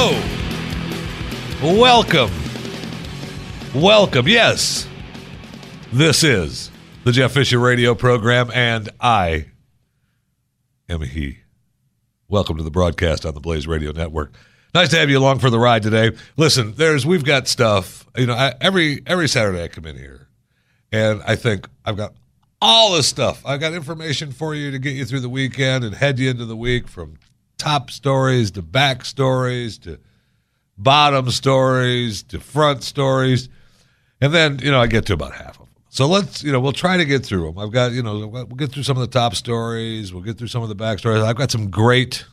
Hello. Welcome. Welcome. Yes. This is the Jeff Fisher radio program, and I am he. Welcome to the broadcast on the Blaze Radio Network. Nice to have you along for the ride today. Listen, there's we've got stuff. You know, I, every every Saturday I come in here, and I think I've got all this stuff. I've got information for you to get you through the weekend and head you into the week from top stories to back stories to bottom stories to front stories. And then, you know, I get to about half of them. So let's, you know, we'll try to get through them. I've got, you know, we'll get through some of the top stories. We'll get through some of the back stories. I've got some great,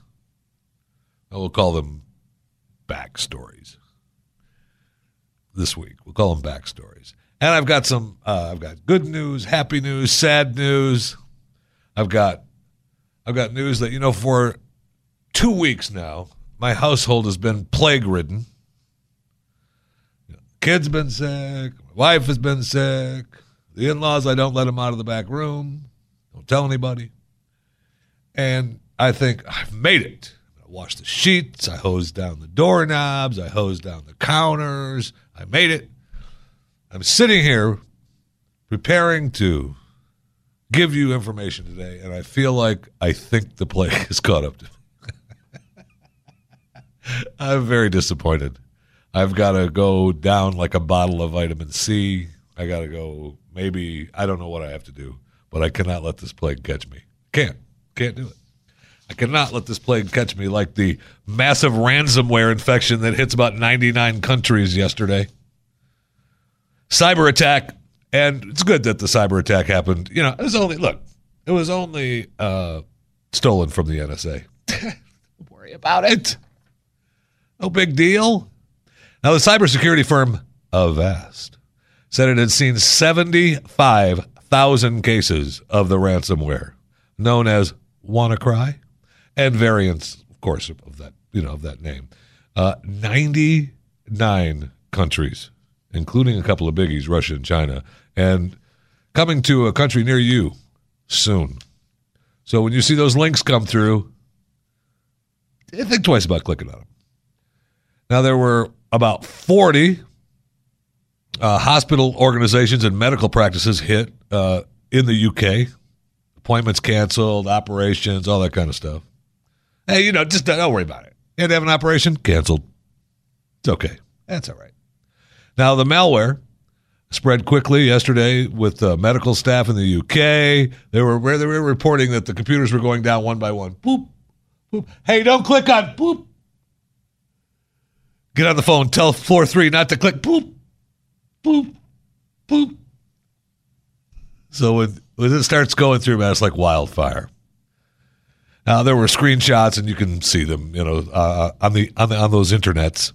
I will call them back stories this week. We'll call them back stories. And I've got some, uh, I've got good news, happy news, sad news. I've got, I've got news that, you know, for two weeks now, my household has been plague ridden. Kids been sick. Wife has been sick. The in laws, I don't let them out of the back room. Don't tell anybody. And I think I've made it. I washed the sheets. I hosed down the doorknobs. I hosed down the counters. I made it. I'm sitting here preparing to give you information today, and I feel like I think the plague has caught up to me. I'm very disappointed. I've got to go down like a bottle of vitamin C. I got to go, maybe, I don't know what I have to do, but I cannot let this plague catch me. Can't. Can't do it. I cannot let this plague catch me like the massive ransomware infection that hits about 99 countries yesterday. Cyber attack, and it's good that the cyber attack happened. You know, it was only, look, it was only uh, stolen from the NSA. Worry about it. No big deal. Now, the cybersecurity firm Avast said it had seen 75,000 cases of the ransomware known as WannaCry and variants, of course, of that, you know, of that name. Uh, 99 countries, including a couple of biggies, Russia and China, and coming to a country near you soon. So when you see those links come through, think twice about clicking on them. Now, there were about 40 uh, hospital organizations and medical practices hit uh, in the UK. Appointments canceled, operations, all that kind of stuff. Hey, you know, just don't worry about it. You had to have an operation? Canceled. It's okay. That's all right. Now, the malware spread quickly yesterday with uh, medical staff in the UK. They were where they were reporting that the computers were going down one by one. Boop, boop. Hey, don't click on boop. Get on the phone. Tell floor three not to click. Boop, boop, boop. So when, when it starts going through, man, it's like wildfire. Now there were screenshots, and you can see them, you know, uh, on the on the on those internets,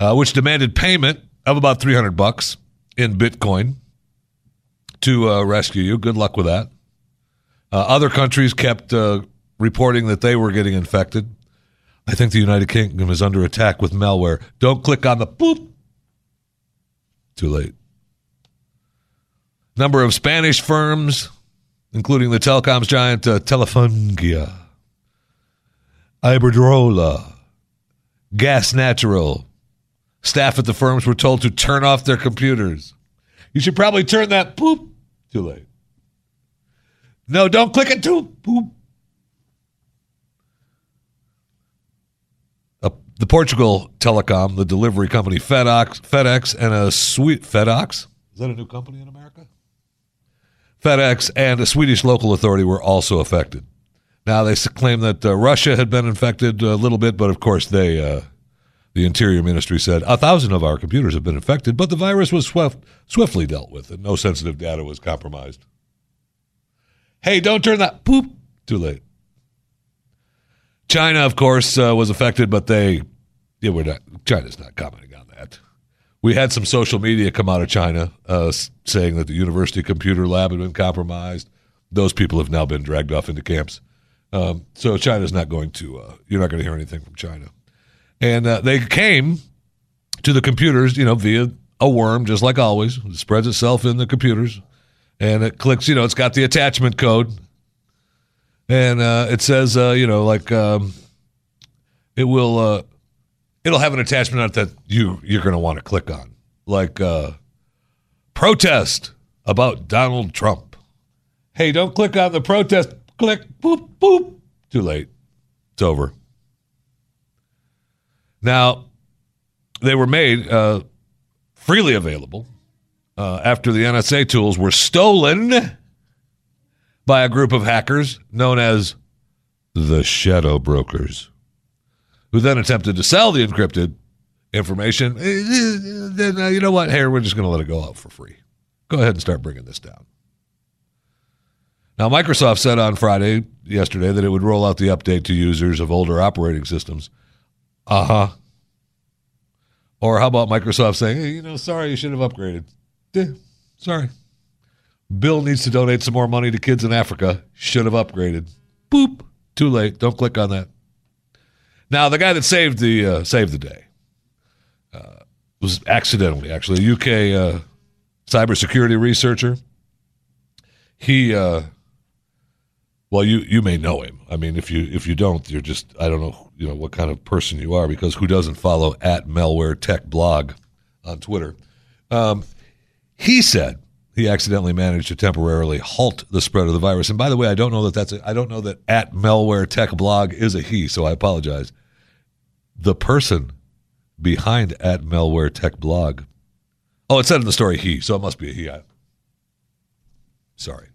uh, which demanded payment of about three hundred bucks in Bitcoin to uh, rescue you. Good luck with that. Uh, other countries kept uh, reporting that they were getting infected. I think the United Kingdom is under attack with malware. Don't click on the boop. Too late. Number of Spanish firms, including the telecoms giant uh, Telefonica, Iberdrola, Gas Natural. Staff at the firms were told to turn off their computers. You should probably turn that poop. Too late. No, don't click it too. Poop. Uh, the Portugal Telecom, the delivery company FedEx, FedEx, and a sweet FedEx. Is that a new company in America? FedEx and a Swedish local authority were also affected. Now they claim that uh, Russia had been infected a little bit, but of course they, uh, the Interior Ministry said a thousand of our computers have been infected, but the virus was swift, swiftly dealt with, and no sensitive data was compromised. Hey, don't turn that poop. Too late. China, of course, uh, was affected, but they, yeah, we're not. China's not commenting on that. We had some social media come out of China uh, saying that the university computer lab had been compromised. Those people have now been dragged off into camps. Um, so China's not going to. Uh, you're not going to hear anything from China. And uh, they came to the computers, you know, via a worm, just like always. It spreads itself in the computers, and it clicks. You know, it's got the attachment code, and uh, it says, uh, you know, like um, it will. It'll have an attachment on it that you you're going to want to click on, like uh, protest about Donald Trump. Hey, don't click on the protest. Click. Boop boop. Too late. It's over. Now, they were made uh, freely available uh, after the NSA tools were stolen by a group of hackers known as the Shadow Brokers, who then attempted to sell the encrypted information. Then, uh, you know what? Hey, we're just going to let it go out for free. Go ahead and start bringing this down. Now, Microsoft said on Friday, yesterday, that it would roll out the update to users of older operating systems. Uh huh. Or how about Microsoft saying, hey, you know, sorry, you should have upgraded. Eh, sorry. Bill needs to donate some more money to kids in Africa. Should have upgraded. Boop. Too late. Don't click on that. Now, the guy that saved the uh, saved the day uh, was accidentally, actually, a UK uh, cybersecurity researcher. He, uh, well, you you may know him. I mean, if you if you don't, you're just I don't know you know what kind of person you are because who doesn't follow at malware tech blog on Twitter? Um, he said he accidentally managed to temporarily halt the spread of the virus. And by the way, I don't know that that's a, I don't know that at malware tech blog is a he, so I apologize. The person behind at malware tech blog. Oh, it said in the story he, so it must be a he. I, sorry.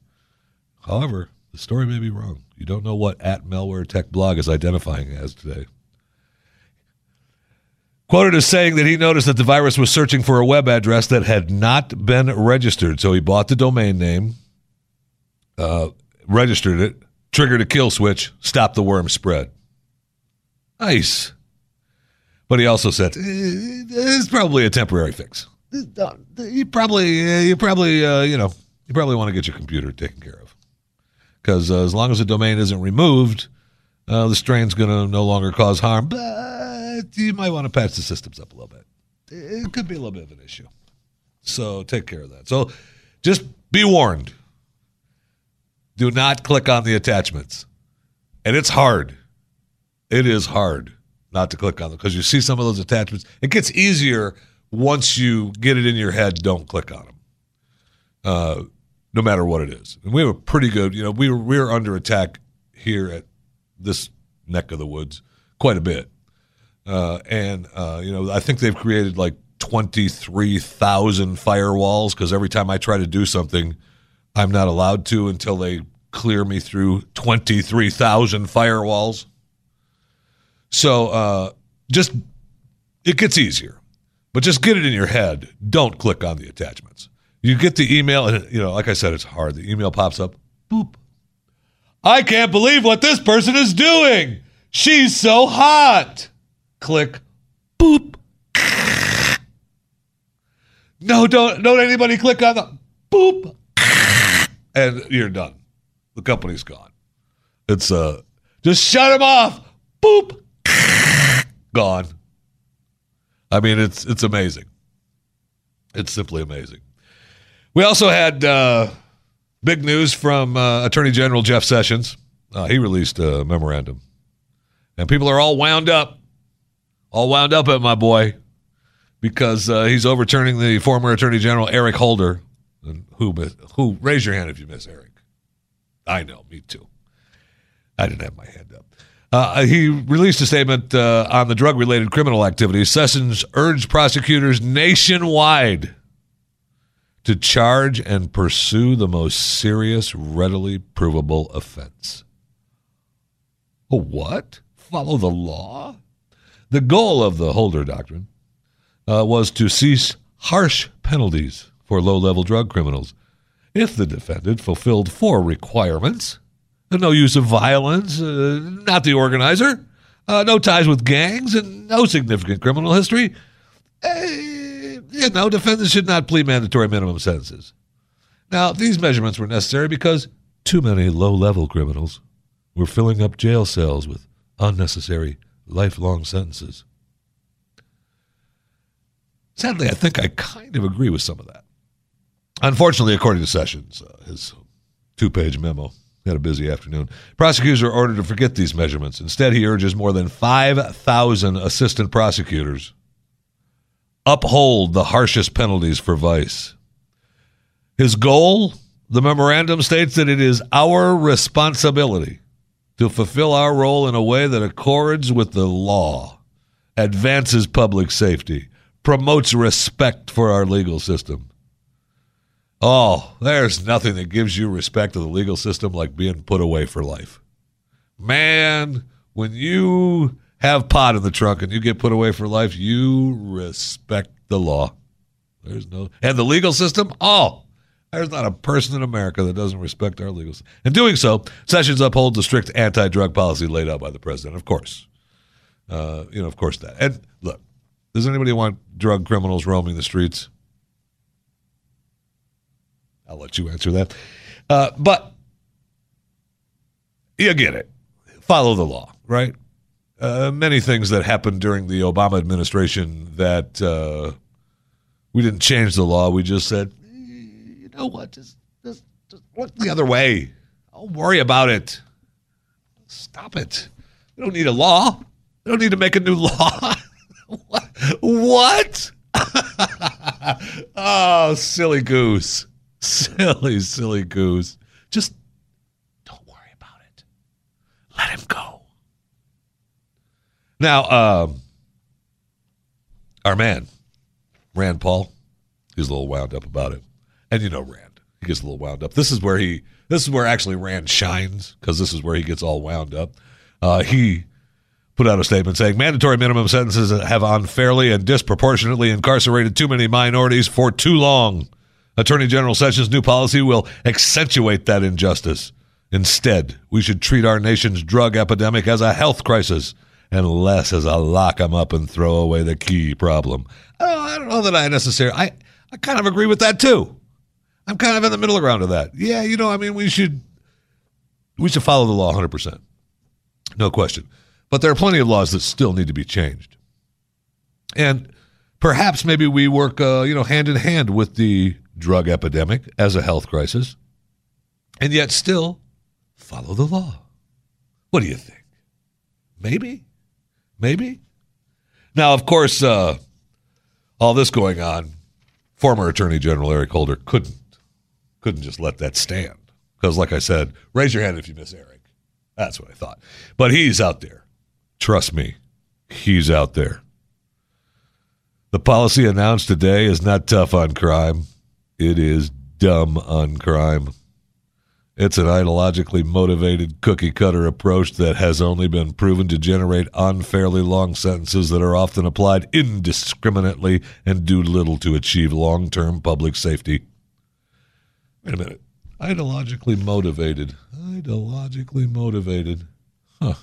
However, the story may be wrong. You don't know what at malware tech blog is identifying as today. Quoted as saying that he noticed that the virus was searching for a web address that had not been registered. So he bought the domain name, uh, registered it, triggered a kill switch, stopped the worm spread. Nice. But he also said "Eh, it's probably a temporary fix. You probably, you probably, uh, you know, you probably want to get your computer taken care of because uh, as long as the domain isn't removed, uh, the strain's going to no longer cause harm. But you might want to patch the systems up a little bit. It could be a little bit of an issue. So take care of that. So just be warned. Do not click on the attachments. And it's hard. It is hard not to click on them because you see some of those attachments. It gets easier once you get it in your head. Don't click on them, uh, no matter what it is. And we have a pretty good, you know, we were, we were under attack here at this neck of the woods quite a bit. Uh, and, uh, you know, I think they've created like 23,000 firewalls because every time I try to do something, I'm not allowed to until they clear me through 23,000 firewalls. So uh, just, it gets easier, but just get it in your head. Don't click on the attachments. You get the email, and, you know, like I said, it's hard. The email pops up, boop. I can't believe what this person is doing. She's so hot. Click, boop. No, don't don't anybody click on the boop, and you're done. The company's gone. It's uh, just shut him off. Boop, gone. I mean, it's it's amazing. It's simply amazing. We also had uh, big news from uh, Attorney General Jeff Sessions. Uh, he released a memorandum, and people are all wound up, all wound up at my boy because uh, he's overturning the former Attorney General Eric Holder. And who who raise your hand if you miss Eric? I know, me too. I didn't have my hand up. Uh, he released a statement uh, on the drug related criminal activities. Sessions urged prosecutors nationwide to charge and pursue the most serious, readily provable offense. A what? Follow the law? The goal of the Holder Doctrine uh, was to cease harsh penalties for low level drug criminals if the defendant fulfilled four requirements no use of violence, uh, not the organizer, uh, no ties with gangs, and no significant criminal history. Uh, you know, defendants should not plead mandatory minimum sentences. Now, these measurements were necessary because too many low level criminals were filling up jail cells with unnecessary lifelong sentences. Sadly, I think I kind of agree with some of that. Unfortunately, according to Sessions, uh, his two page memo, had a busy afternoon. Prosecutors are ordered to forget these measurements. Instead, he urges more than 5,000 assistant prosecutors uphold the harshest penalties for vice. His goal, the memorandum states that it is our responsibility to fulfill our role in a way that accords with the law, advances public safety, promotes respect for our legal system. Oh, there's nothing that gives you respect to the legal system like being put away for life. Man, when you have pot in the trunk and you get put away for life, you respect the law. There's no and the legal system. Oh, there's not a person in America that doesn't respect our legal system. In doing so, Sessions upholds the strict anti-drug policy laid out by the president. Of course, uh, you know, of course that. And look, does anybody want drug criminals roaming the streets? I'll let you answer that. Uh, but you get it. Follow the law, right? Uh, many things that happened during the Obama administration that uh, we didn't change the law. We just said, you know what, just, just, just look the other way. Don't worry about it. Stop it. We don't need a law. We don't need to make a new law. what? oh, silly goose. Silly, silly goose. Just don't worry about it. Let him go. Now, um, our man, Rand Paul, he's a little wound up about it. And you know Rand. He gets a little wound up. This is where he this is where actually Rand shines, because this is where he gets all wound up. Uh, he put out a statement saying mandatory minimum sentences have unfairly and disproportionately incarcerated too many minorities for too long. Attorney General Sessions' new policy will accentuate that injustice. Instead, we should treat our nation's drug epidemic as a health crisis and less as a lock 'em up and throw away the key problem. Oh, I don't know that I necessarily. I, I kind of agree with that too. I'm kind of in the middle ground of that. Yeah, you know, I mean, we should we should follow the law 100 percent, no question. But there are plenty of laws that still need to be changed, and perhaps maybe we work, uh, you know, hand in hand with the drug epidemic as a health crisis, and yet still follow the law. What do you think? Maybe? Maybe? Now, of course, uh, all this going on, former Attorney General Eric Holder couldn't couldn't just let that stand. Because, like I said, raise your hand if you miss Eric. That's what I thought. But he's out there. Trust me, he's out there. The policy announced today is not tough on crime. It is dumb on crime. It's an ideologically motivated cookie cutter approach that has only been proven to generate unfairly long sentences that are often applied indiscriminately and do little to achieve long term public safety. Wait a minute. Ideologically motivated. Ideologically motivated. Huh.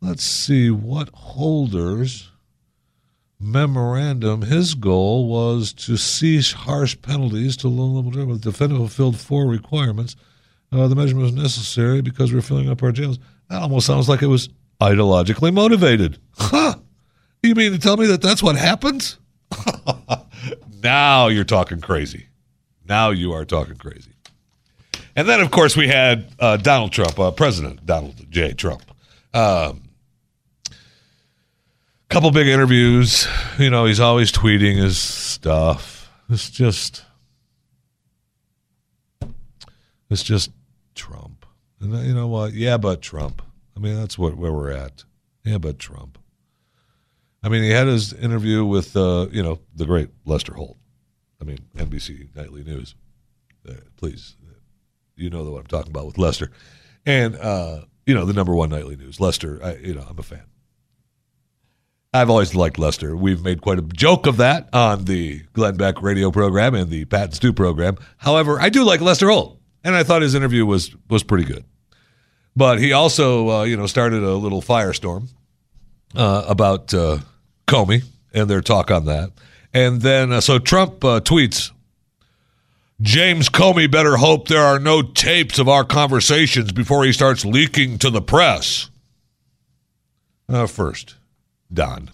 Let's see what holders memorandum, his goal was to cease harsh penalties to low level drivers. The defendant fulfilled four requirements. Uh, the measurement was necessary because we are filling up our jails. That almost sounds like it was ideologically motivated. Huh? You mean to tell me that that's what happens? now you're talking crazy. Now you are talking crazy. And then, of course, we had uh, Donald Trump, uh, President Donald J. Trump. Um, couple big interviews. You know, he's always tweeting his stuff. It's just, it's just Trump. And you know what? Yeah, but Trump. I mean, that's what where we're at. Yeah, but Trump. I mean, he had his interview with, uh, you know, the great Lester Holt. I mean, NBC Nightly News. Uh, please, you know what I'm talking about with Lester, and uh, you know the number one nightly news. Lester, I, you know, I'm a fan. I've always liked Lester. We've made quite a joke of that on the Glenn Beck radio program and the Pat and Stu program. However, I do like Lester Holt, and I thought his interview was was pretty good. But he also, uh, you know, started a little firestorm uh, about uh, Comey and their talk on that. And then, uh, so Trump uh, tweets James Comey better hope there are no tapes of our conversations before he starts leaking to the press. Uh, first, Don.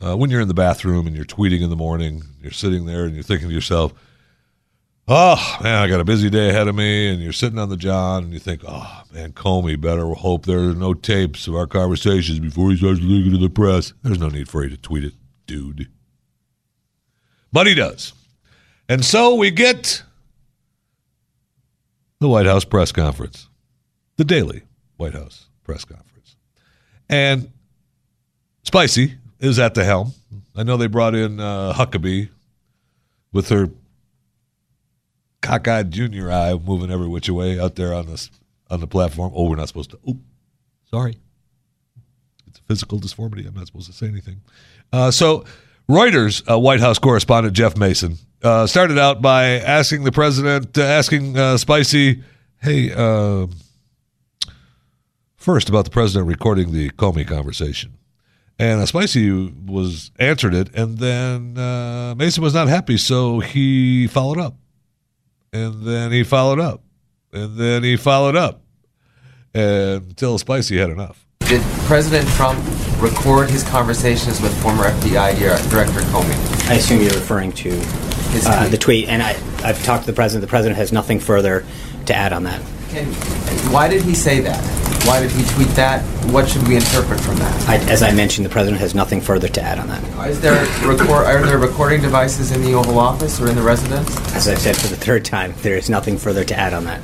Uh, when you're in the bathroom and you're tweeting in the morning, you're sitting there and you're thinking to yourself, oh, man, I got a busy day ahead of me. And you're sitting on the John and you think, oh, man, Comey better hope there are no tapes of our conversations before he starts leaking to the press. There's no need for you to tweet it, dude. But he does. And so we get the White House press conference, the daily White House press conference. And Spicy is at the helm. I know they brought in uh, Huckabee with her cockeyed junior eye moving every which way out there on this on the platform. Oh, we're not supposed to. Oh, sorry. It's a physical disformity. I'm not supposed to say anything. Uh, so, Reuters uh, White House correspondent Jeff Mason uh, started out by asking the president, uh, asking uh, Spicy, "Hey, uh, first about the president recording the Comey conversation." And uh, Spicy was answered it, and then uh, Mason was not happy, so he followed up, and then he followed up, and then he followed up, until Spicy had enough. Did President Trump record his conversations with former FBI Director Comey? I assume you're referring to His uh, the tweet, and I, I've talked to the president. The president has nothing further to add on that. Can, why did he say that? Why did he tweet that? What should we interpret from that? I, as I mentioned, the president has nothing further to add on that. Is there record, are there recording devices in the Oval Office or in the residence? As I said for the third time, there is nothing further to add on that.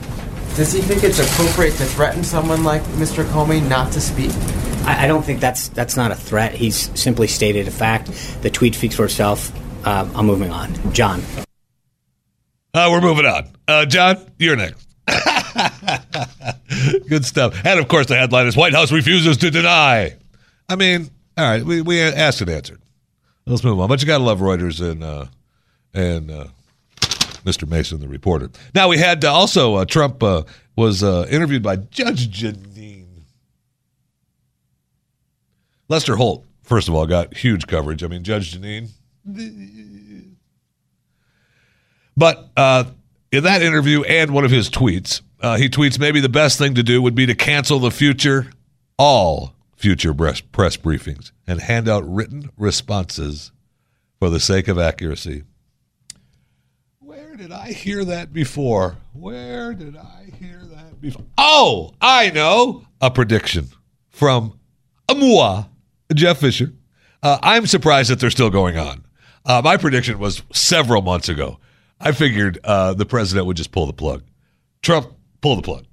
Does he think it's appropriate to threaten someone like Mr. Comey not to speak? I, I don't think that's that's not a threat. He's simply stated a fact. The tweet speaks for itself. Um, I'm moving on. John. Uh, we're moving on. Uh, John, you're next. Good stuff. And of course, the headline is White House refuses to deny. I mean, all right, we, we asked and answered. Let's move on. But you got to love Reuters and uh, and uh, Mr. Mason, the reporter. Now we had uh, also uh, Trump uh, was uh, interviewed by Judge Jeanine. Lester Holt, first of all, got huge coverage. I mean, Judge Jeanine. But uh, in that interview and one of his tweets, uh, he tweets maybe the best thing to do would be to cancel the future, all future press, press briefings, and hand out written responses for the sake of accuracy. Where did I hear that before? Where did I hear that before? Oh, I know a prediction from moi, Jeff Fisher. Uh, I'm surprised that they're still going on. Uh, my prediction was several months ago. I figured uh, the president would just pull the plug. Trump, pull the plug.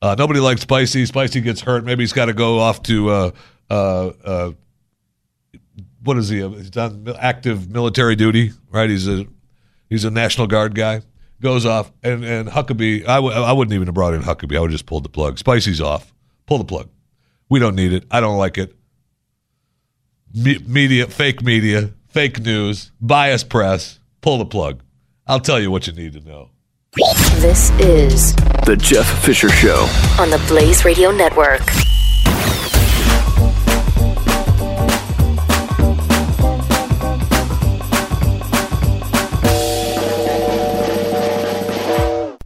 Uh, nobody likes Spicy. Spicy gets hurt. Maybe he's got to go off to uh, uh, uh, what is he? He's on active military duty, right? He's a he's a National Guard guy. Goes off, and and Huckabee. I w- I wouldn't even have brought in Huckabee. I would have just pulled the plug. Spicy's off. Pull the plug. We don't need it. I don't like it. Me- media, fake media, fake news, bias press. Pull the plug. I'll tell you what you need to know. This is The Jeff Fisher Show. on the Blaze Radio Network.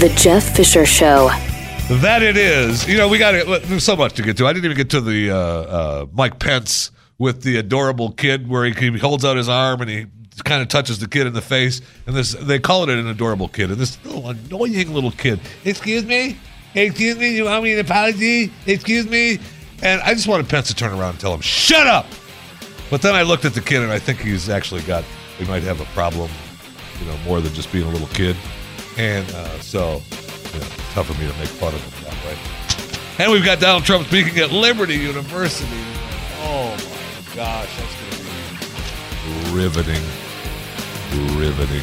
The Jeff Fisher Show. That it is. You know, we got to, there's so much to get to. I didn't even get to the uh, uh, Mike Pence with the adorable kid where he, he holds out his arm and he kind of touches the kid in the face. And this, they call it an adorable kid. And this little annoying little kid, excuse me? Excuse me? You want me an apology? Excuse me? And I just wanted Pence to turn around and tell him, shut up! But then I looked at the kid and I think he's actually got, he might have a problem, you know, more than just being a little kid. And uh, so, you know, tough for me to make fun of him that way. And we've got Donald Trump speaking at Liberty University. Oh my gosh, that's going to be riveting. Riveting.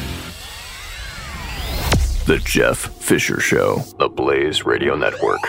The Jeff Fisher Show, the Blaze Radio Network.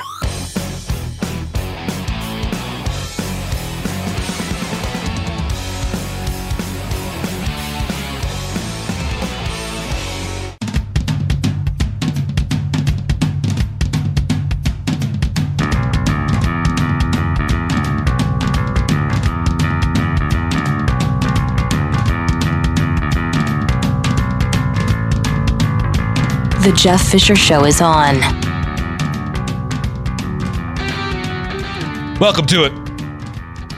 The Jeff Fisher Show is on. Welcome to it.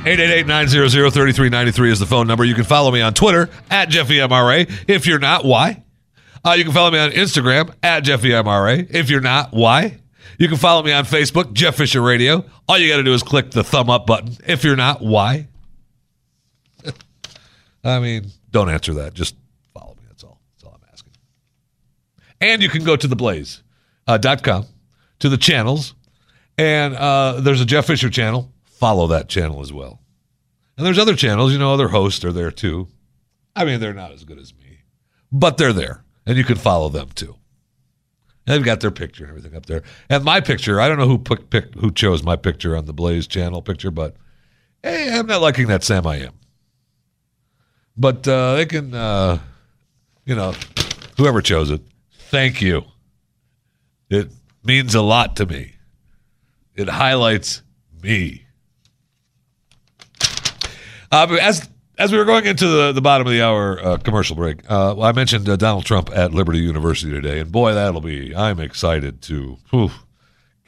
888-900-3393 is the phone number. You can follow me on Twitter at JeffyMRA. If you're not, why? Uh, you can follow me on Instagram at JeffyMRA. If you're not, why? You can follow me on Facebook, Jeff Fisher Radio. All you got to do is click the thumb up button. If you're not, why? I mean, don't answer that. Just follow me. That's all. That's all I'm asking. And you can go to theblaze.com, uh, to the channels, and uh, there's a Jeff Fisher channel. Follow that channel as well. And there's other channels, you know, other hosts are there too. I mean, they're not as good as me, but they're there, and you can follow them too. And they've got their picture and everything up there. And my picture, I don't know who pick, pick, who chose my picture on the Blaze channel picture, but hey, I'm not liking that Sam I am. But uh, they can, uh, you know, whoever chose it, thank you. It means a lot to me. It highlights me. Uh, as as we were going into the, the bottom of the hour uh, commercial break, uh, I mentioned uh, Donald Trump at Liberty University today, and boy, that'll be. I'm excited to. Whew,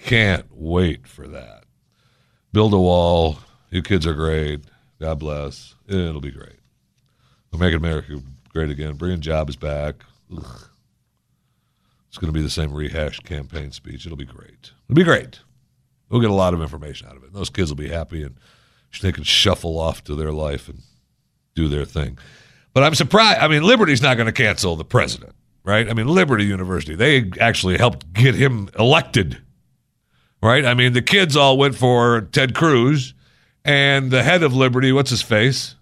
can't wait for that. Build a wall. You kids are great. God bless. It'll be great. We're making America great again. Bringing jobs back. Ugh. It's going to be the same rehashed campaign speech. It'll be great. It'll be great. We'll get a lot of information out of it. Those kids will be happy and they can shuffle off to their life and do their thing. But I'm surprised. I mean, Liberty's not going to cancel the president, right? I mean, Liberty University, they actually helped get him elected, right? I mean, the kids all went for Ted Cruz and the head of Liberty, what's his face?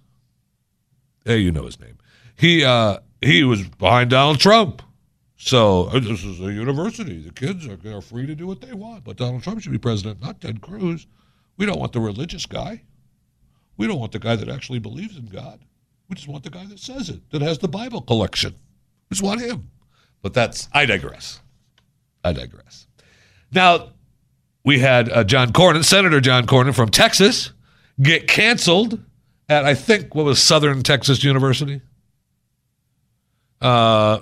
Hey, you know his name. He uh, he was behind Donald Trump. So uh, this is a university. The kids are, are free to do what they want, but Donald Trump should be president, not Ted Cruz. We don't want the religious guy. We don't want the guy that actually believes in God. We just want the guy that says it, that has the Bible collection. We just want him. But that's, I digress. I digress. Now, we had uh, John Cornyn, Senator John Cornyn from Texas, get canceled at, I think, what was Southern Texas University? Uh,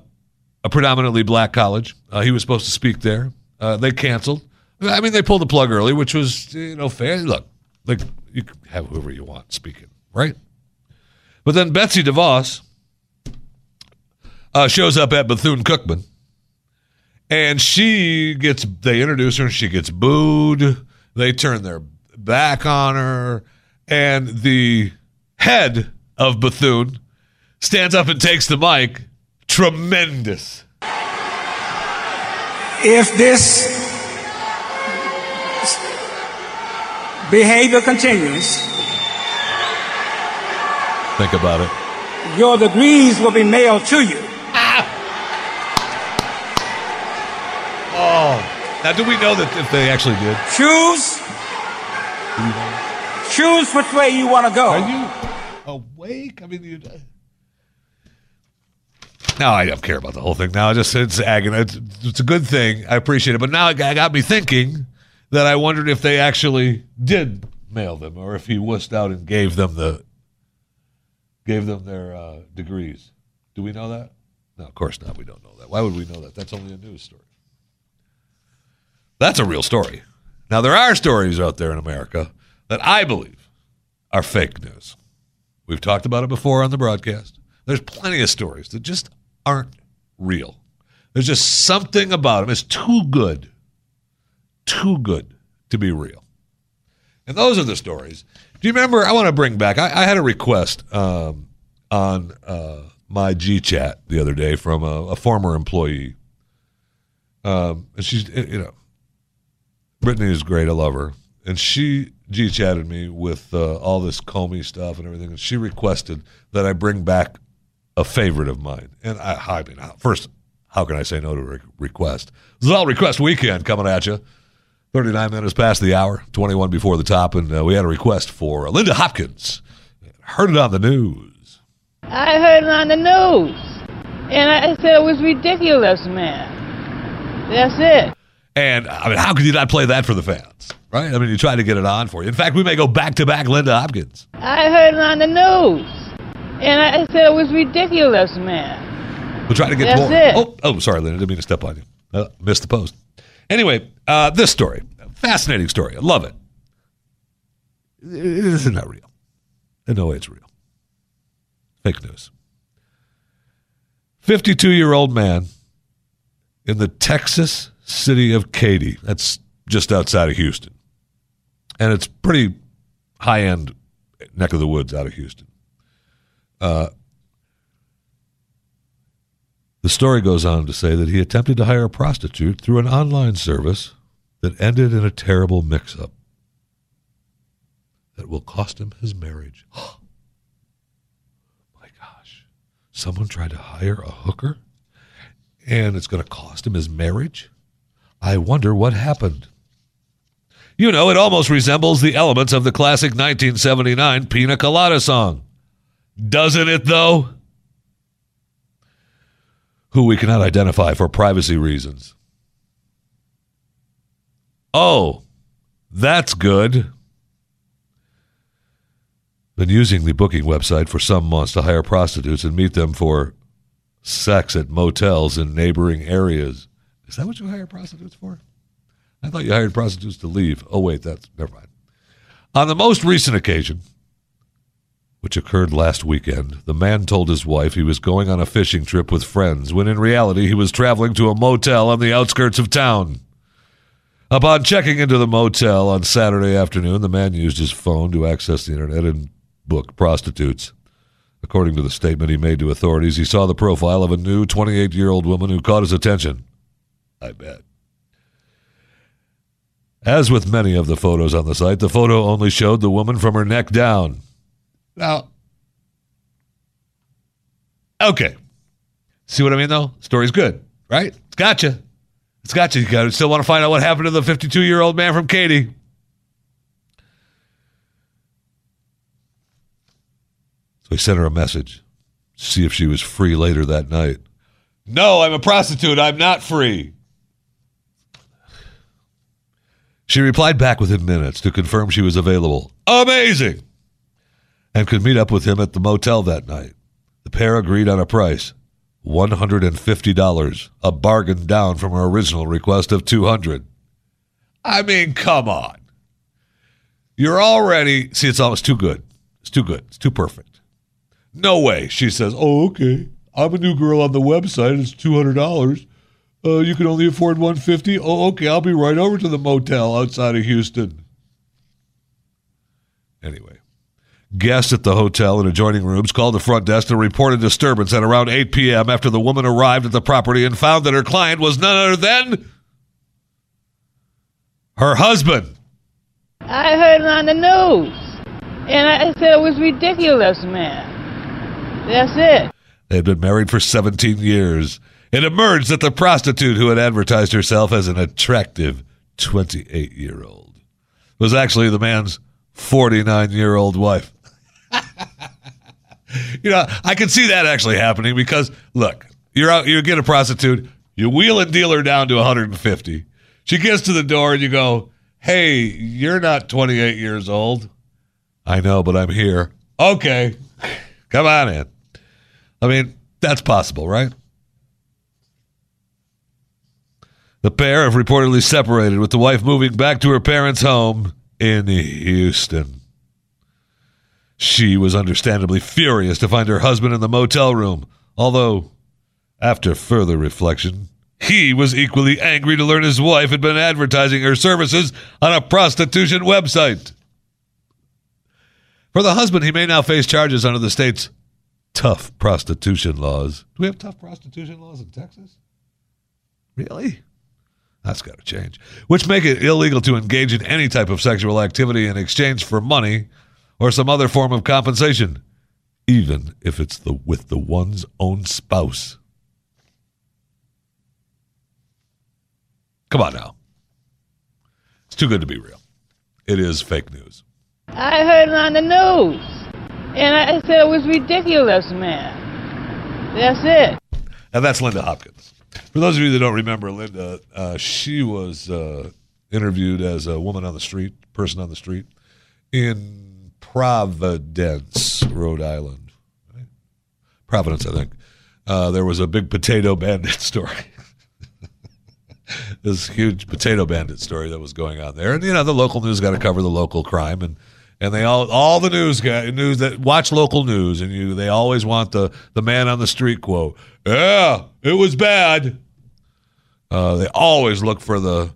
a predominantly black college. Uh, he was supposed to speak there. Uh, they canceled. I mean, they pulled the plug early, which was, you know, fair. Look, like you have whoever you want speaking, right? But then Betsy DeVos uh, shows up at Bethune Cookman, and she gets. They introduce her, and she gets booed. They turn their back on her, and the head of Bethune stands up and takes the mic. Tremendous. If this behavior continues, Think about it. your degrees will be mailed to you. Ah! Oh, now do we know that if they actually did? Choose. Choose which way you want to go. Are you awake? I mean, you. No, I don't care about the whole thing. Now, I just it's agony. It's, it's a good thing. I appreciate it, but now it got me thinking that I wondered if they actually did mail them, or if he wussed out and gave them the gave them their uh, degrees. Do we know that? No, of course not. We don't know that. Why would we know that? That's only a news story. That's a real story. Now, there are stories out there in America that I believe are fake news. We've talked about it before on the broadcast. There's plenty of stories that just aren't real. There's just something about them. It's too good, too good to be real. And those are the stories. Do you remember? I want to bring back. I, I had a request um, on uh, my G chat the other day from a, a former employee. Um, and she's, you know, Brittany is great. I love her. And she G chatted me with uh, all this Comey stuff and everything. And she requested that I bring back a favorite of mine. And I, I mean, first, how can I say no to a request? This is all request weekend coming at you. 39 minutes past the hour, 21 before the top. And uh, we had a request for Linda Hopkins. Heard it on the news. I heard it on the news. And I said it was ridiculous, man. That's it. And I mean, how could you not play that for the fans? Right? I mean, you try to get it on for you. In fact, we may go back to back Linda Hopkins. I heard it on the news. And I said it was ridiculous, man. We'll try to get That's more. it. Oh, oh, sorry, Linda. Didn't mean to step on you. Uh, missed the post. Anyway, uh, this story, fascinating story. I love it. It is not real. In no way it's real. Fake news. 52 year old man in the Texas city of Katy. That's just outside of Houston. And it's pretty high end neck of the woods out of Houston. Uh, the story goes on to say that he attempted to hire a prostitute through an online service that ended in a terrible mix up that will cost him his marriage. My gosh. Someone tried to hire a hooker and it's going to cost him his marriage? I wonder what happened. You know, it almost resembles the elements of the classic 1979 Pina Colada song. Doesn't it, though? Who we cannot identify for privacy reasons. Oh, that's good. Been using the booking website for some months to hire prostitutes and meet them for sex at motels in neighboring areas. Is that what you hire prostitutes for? I thought you hired prostitutes to leave. Oh, wait, that's never mind. On the most recent occasion, which occurred last weekend, the man told his wife he was going on a fishing trip with friends when in reality he was traveling to a motel on the outskirts of town. Upon checking into the motel on Saturday afternoon, the man used his phone to access the internet and book prostitutes. According to the statement he made to authorities, he saw the profile of a new 28 year old woman who caught his attention. I bet. As with many of the photos on the site, the photo only showed the woman from her neck down. Now, okay. See what I mean, though? Story's good, right? It's gotcha. It's gotcha. You still want to find out what happened to the 52 year old man from Katy. So he sent her a message to see if she was free later that night. No, I'm a prostitute. I'm not free. She replied back within minutes to confirm she was available. Amazing! And could meet up with him at the motel that night. The pair agreed on a price $150, a bargain down from her original request of 200 I mean, come on. You're already, see, it's almost too good. It's too good. It's too perfect. No way. She says, "Oh, okay. I'm a new girl on the website. It's two hundred dollars. Uh, you can only afford one fifty. Oh, okay. I'll be right over to the motel outside of Houston." Anyway, guests at the hotel and adjoining rooms called the front desk to report a disturbance at around 8 p.m. after the woman arrived at the property and found that her client was none other than her husband. I heard it on the news. And I said it was ridiculous, man. That's it. They had been married for 17 years. It emerged that the prostitute who had advertised herself as an attractive 28 year old was actually the man's 49 year old wife. you know, I could see that actually happening because, look, you're out, you get a prostitute, you wheel and deal her down to 150. She gets to the door and you go, Hey, you're not 28 years old. I know, but I'm here. Okay. Come on in. I mean, that's possible, right? The pair have reportedly separated, with the wife moving back to her parents' home in Houston. She was understandably furious to find her husband in the motel room, although, after further reflection, he was equally angry to learn his wife had been advertising her services on a prostitution website. For the husband, he may now face charges under the state's tough prostitution laws. Do we have tough prostitution laws in Texas? Really? That's got to change. Which make it illegal to engage in any type of sexual activity in exchange for money or some other form of compensation, even if it's the with the one's own spouse. Come on now. It's too good to be real. It is fake news. I heard it on the news. And I said it was ridiculous, man. That's it. And that's Linda Hopkins. For those of you that don't remember Linda, uh, she was uh, interviewed as a woman on the street, person on the street, in Providence, Rhode Island. Right? Providence, I think. Uh, there was a big potato bandit story. this huge potato bandit story that was going on there, and you know the local news got to cover the local crime, and and they all all the news guy news that watch local news, and you they always want the the man on the street quote. Yeah, it was bad. Uh, they always look for the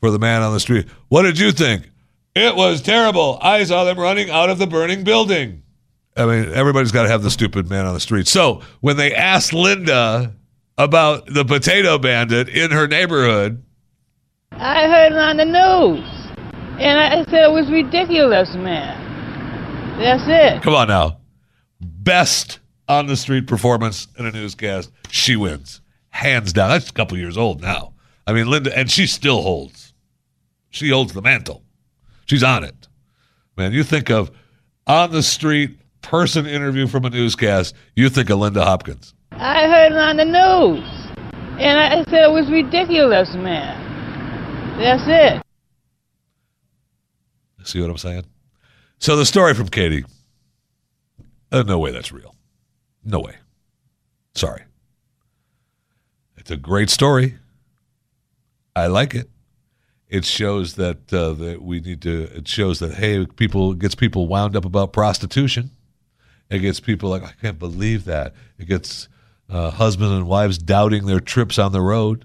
for the man on the street. What did you think? It was terrible. I saw them running out of the burning building. I mean, everybody's got to have the stupid man on the street. So when they asked Linda about the potato bandit in her neighborhood, I heard it on the news. And I said it was ridiculous, man. That's it. come on now, best on the street performance in a newscast, she wins hands down. That's a couple years old now. I mean, Linda, and she still holds. She holds the mantle. She's on it. Man, you think of on the street person interview from a newscast, you think of Linda Hopkins. I heard it on the news. And I said it was ridiculous, man. That's it. See what I'm saying? So the story from Katie, uh, no way that's real. No way. Sorry. It's a great story. I like it. It shows that uh, that we need to. It shows that hey, people gets people wound up about prostitution. It gets people like I can't believe that. It gets uh, husbands and wives doubting their trips on the road.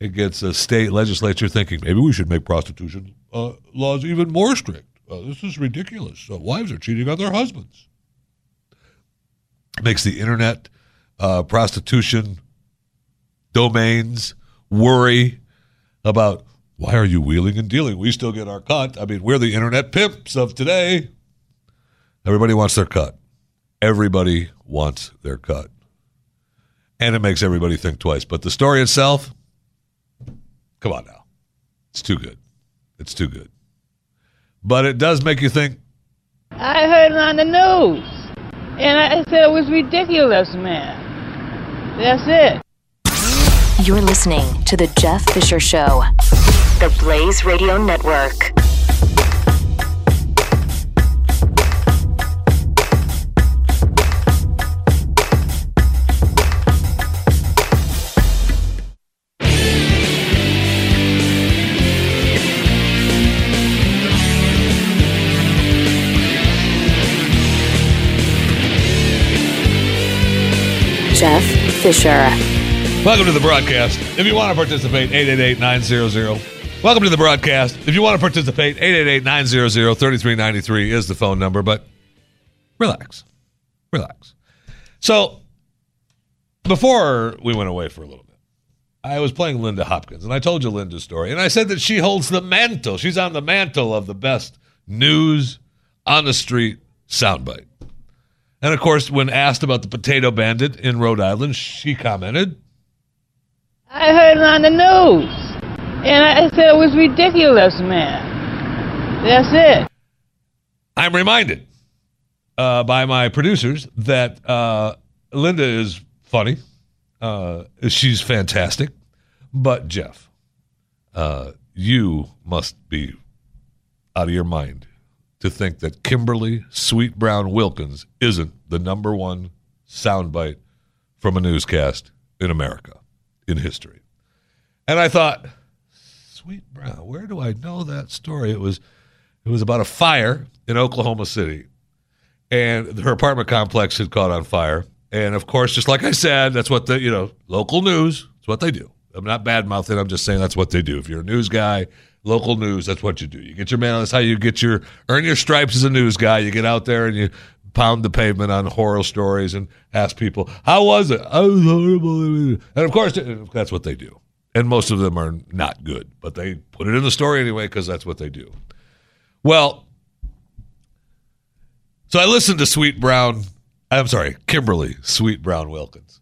It gets a state legislature thinking maybe we should make prostitution uh, laws even more strict. Uh, this is ridiculous. Wives are cheating on their husbands. It makes the internet uh, prostitution domains worry about why are you wheeling and dealing? We still get our cut. I mean, we're the internet pimps of today. Everybody wants their cut. Everybody wants their cut. And it makes everybody think twice. But the story itself, come on now. It's too good. It's too good. But it does make you think. I heard it on the news. And I said it was ridiculous, man. That's it. You're listening to The Jeff Fisher Show, the Blaze Radio Network. Jeff Fisher. Welcome to the broadcast. If you want to participate, 888 900 Welcome to the broadcast. If you want to participate, 888-900-3393 is the phone number, but relax. Relax. So, before we went away for a little bit, I was playing Linda Hopkins, and I told you Linda's story, and I said that she holds the mantle. She's on the mantle of the best news on the street soundbite. And of course, when asked about the potato bandit in Rhode Island, she commented, I heard it on the news. And I said it was ridiculous, man. That's it. I'm reminded uh, by my producers that uh, Linda is funny. Uh, she's fantastic. But, Jeff, uh, you must be out of your mind to think that Kimberly Sweet Brown Wilkins isn't the number one soundbite from a newscast in America in history. And I thought, Sweet Brown, where do I know that story? It was it was about a fire in Oklahoma City. And her apartment complex had caught on fire. And of course, just like I said, that's what the, you know, local news, it's what they do. I'm not bad mouthing, I'm just saying that's what they do. If you're a news guy, local news, that's what you do. You get your man. that's how you get your earn your stripes as a news guy. You get out there and you pound the pavement on horror stories and ask people, How was it? I was horrible. And of course, that's what they do. And most of them are not good, but they put it in the story anyway because that's what they do. Well, so I listened to Sweet Brown, I'm sorry, Kimberly Sweet Brown Wilkins.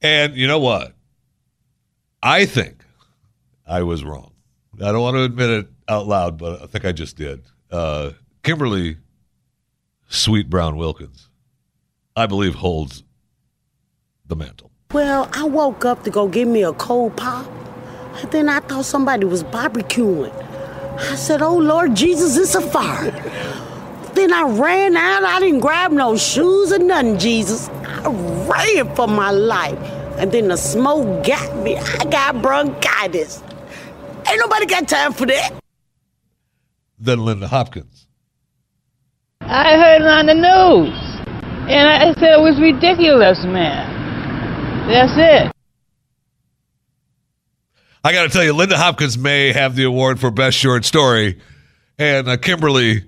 And you know what? I think I was wrong. I don't want to admit it out loud, but I think I just did. Uh, Kimberly Sweet Brown Wilkins, I believe, holds the mantle. Well, I woke up to go get me a cold pop, and then I thought somebody was barbecuing. I said, Oh Lord Jesus, it's a fire. then I ran out. I didn't grab no shoes or nothing, Jesus. I ran for my life. And then the smoke got me. I got bronchitis. Ain't nobody got time for that. Then Linda Hopkins. I heard it on the news. And I said it was ridiculous, man. That's it. I got to tell you, Linda Hopkins may have the award for best short story, and uh, Kimberly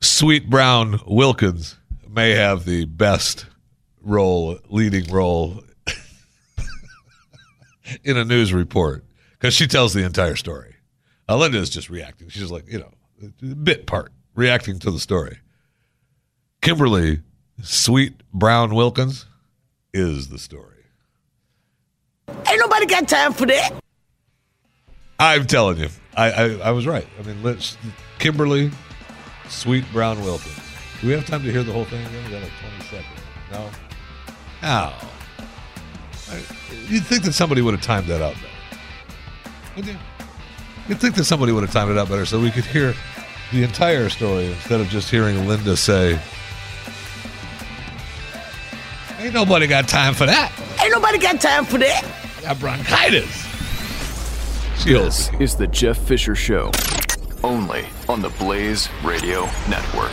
Sweet Brown Wilkins may have the best role, leading role in a news report because she tells the entire story. Uh, Linda is just reacting. She's like, you know, bit part, reacting to the story. Kimberly Sweet Brown Wilkins is the story. Ain't nobody got time for that. I'm telling you, I, I, I was right. I mean, let's Kimberly Sweet Brown Wilkins. Do we have time to hear the whole thing again? We got like 20 seconds. No? Ow. I, you'd think that somebody would have timed that out better. Would you? You'd think that somebody would have timed it out better so we could hear the entire story instead of just hearing Linda say, Ain't nobody got time for that. Ain't nobody got time for that. I got bronchitis. She This is the Jeff Fisher Show, only on the Blaze Radio Network.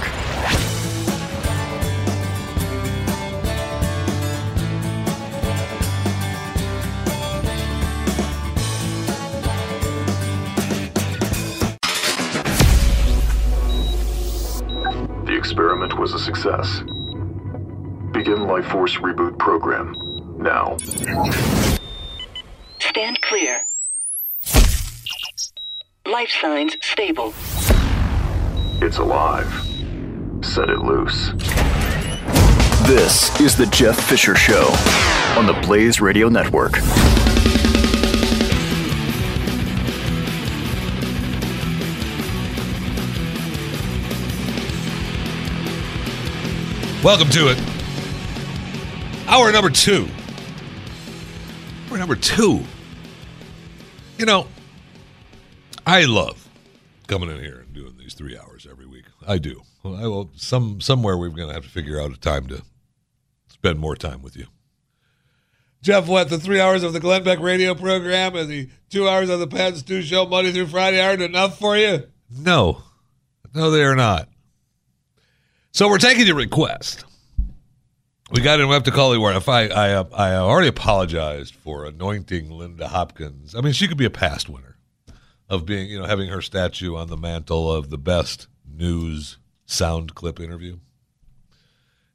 The experiment was a success. Begin Life Force Reboot Program now. Stand clear. Life signs stable. It's alive. Set it loose. This is the Jeff Fisher Show on the Blaze Radio Network. Welcome to it. Hour number two. Hour number two. You know, I love coming in here and doing these three hours every week. I do. I will. Some somewhere we're going to have to figure out a time to spend more time with you. Jeff, what the three hours of the Glenn Beck radio program and the two hours of the Pat Stu show Monday through Friday aren't enough for you? No, no, they are not. So we're taking your request. We got in. We have to call Warren. If I, I, I already apologized for anointing Linda Hopkins. I mean, she could be a past winner of being, you know, having her statue on the mantle of the best news sound clip interview.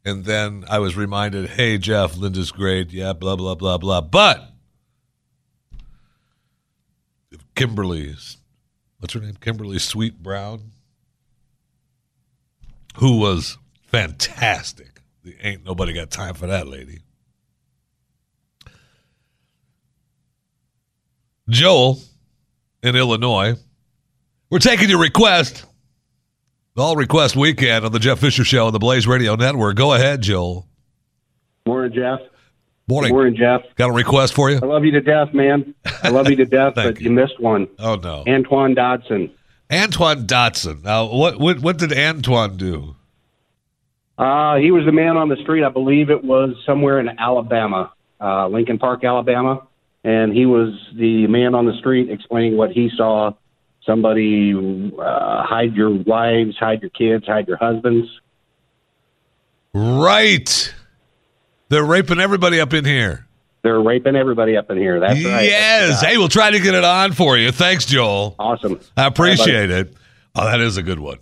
And then I was reminded, hey, Jeff, Linda's great. Yeah, blah, blah, blah, blah. But Kimberly's, what's her name? Kimberly Sweet Brown, who was fantastic. Ain't nobody got time for that lady. Joel in Illinois, we're taking your request. All request weekend on the Jeff Fisher Show on the Blaze Radio Network. Go ahead, Joel. Morning, Jeff. Morning. Morning, Jeff. Got a request for you? I love you to death, man. I love you to death, but you. you. missed one. Oh no, Antoine Dodson. Antoine Dodson. Now, what what what did Antoine do? Uh, he was the man on the street. I believe it was somewhere in Alabama, uh, Lincoln Park, Alabama, and he was the man on the street explaining what he saw. Somebody uh, hide your wives, hide your kids, hide your husbands. Right. They're raping everybody up in here. They're raping everybody up in here. That's right. Yes. Hey, we'll try to get it on for you. Thanks, Joel. Awesome. I appreciate it. Oh, that is a good one.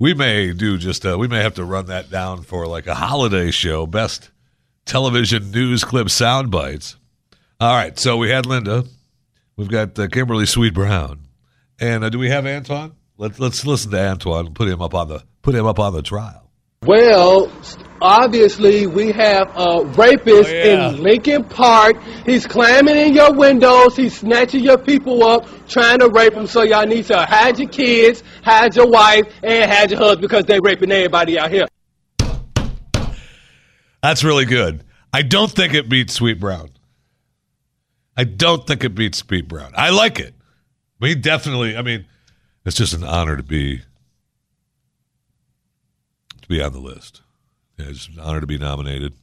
We may do just uh, we may have to run that down for like a holiday show. Best television news clip sound bites. All right, so we had Linda. We've got uh, Kimberly Sweet Brown, and uh, do we have Antoine? Let's let's listen to Antoine and put him up on the put him up on the trial. Well, obviously we have a rapist oh, yeah. in Lincoln Park. He's climbing in your windows. He's snatching your people up, trying to rape them. So y'all need to hide your kids, hide your wife, and hide your husband because they're raping everybody out here. That's really good. I don't think it beats Sweet Brown. I don't think it beats Sweet Brown. I like it. We definitely. I mean, it's just an honor to be to be on the list. It's an honor to be nominated,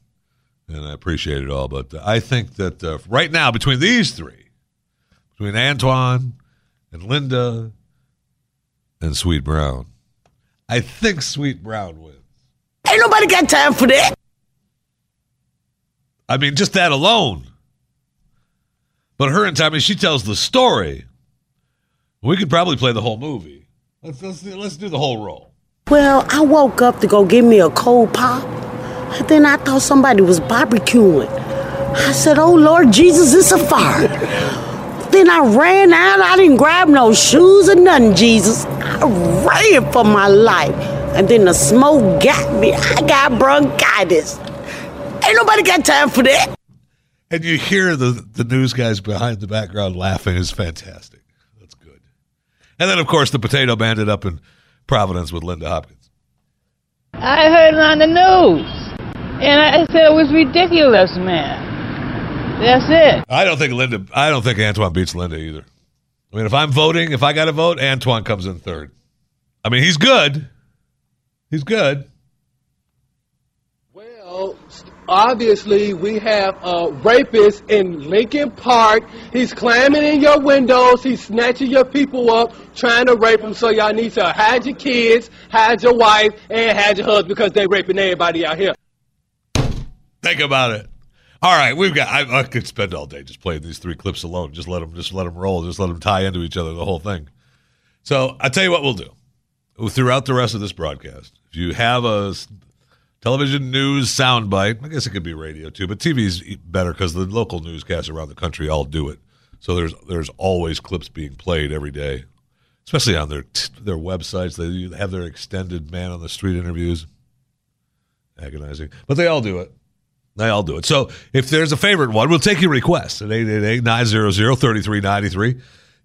and I appreciate it all. But I think that uh, right now, between these three, between Antoine and Linda and Sweet Brown, I think Sweet Brown wins. Ain't nobody got time for that. I mean, just that alone. But her and Tommy, she tells the story. We could probably play the whole movie. Let's let's, let's do the whole role. Well, I woke up to go get me a cold pop. And then I thought somebody was barbecuing. I said, Oh Lord Jesus, it's a fire. then I ran out. I didn't grab no shoes or nothing, Jesus. I ran for my life. And then the smoke got me. I got bronchitis. Ain't nobody got time for that. And you hear the, the news guys behind the background laughing is fantastic. That's good. And then, of course, the potato bandit up in Providence with Linda Hopkins. I heard it on the news, and I said it was ridiculous, man. That's it. I don't think Linda. I don't think Antoine beats Linda either. I mean, if I'm voting, if I got to vote, Antoine comes in third. I mean, he's good. He's good. Obviously we have a rapist in Lincoln Park. He's climbing in your windows. He's snatching your people up, trying to rape them. So y'all need to hide your kids, hide your wife, and hide your husband because they're raping everybody out here. Think about it. All right, we've got. I, I, could spend all day just playing these three clips alone. Just let them, just let them roll. Just let them tie into each other. The whole thing. So I tell you what we'll do. Throughout the rest of this broadcast, if you have a television news soundbite. I guess it could be radio too, but TV's better because the local newscasts around the country all do it. So there's there's always clips being played every day, especially on their their websites. They have their extended man on the street interviews. Agonizing, but they all do it. They all do it. So if there's a favorite one, we'll take your request at 888-900-3393.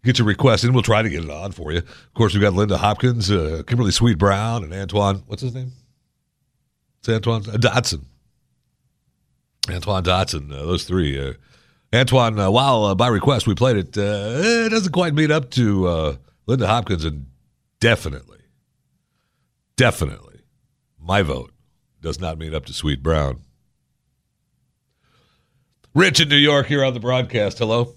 Get your request in. We'll try to get it on for you. Of course, we've got Linda Hopkins, uh, Kimberly Sweet Brown, and Antoine. What's his name? It's Antoine uh, Dodson. Antoine Dodson, uh, those three. Uh, Antoine, uh, while uh, by request we played it, uh, it doesn't quite meet up to Linda Hopkins, and definitely, definitely, my vote does not meet up to Sweet Brown. Rich in New York here on the broadcast. Hello.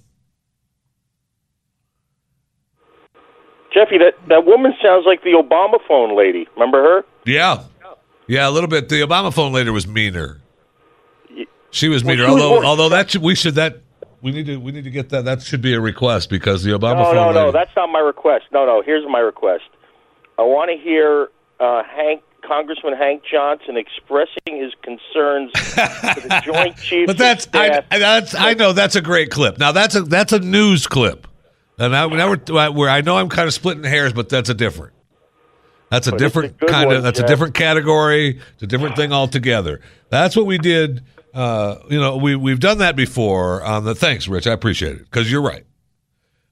Jeffy, that, that woman sounds like the Obama phone lady. Remember her? Yeah. Yeah, a little bit. The Obama phone later was meaner. She was meaner. Well, she although more- although that should, we should that we need to we need to get that that should be a request because the Obama No, phone no, no. lady- That's not my request. No, no. Here's my request. I want to hear uh, Hank, Congressman Hank Johnson, expressing his concerns to the Joint Chiefs. But that's I, that's I know that's a great clip. Now that's a that's a news clip, and now, now we're where I know I'm kind of splitting hairs, but that's a different. That's a But it's a different kind one, of. That's a different category. It's a different thing altogether. That's what we did. Uh, you know, we we've done that before on the. Thanks, Rich. I appreciate it because you're right.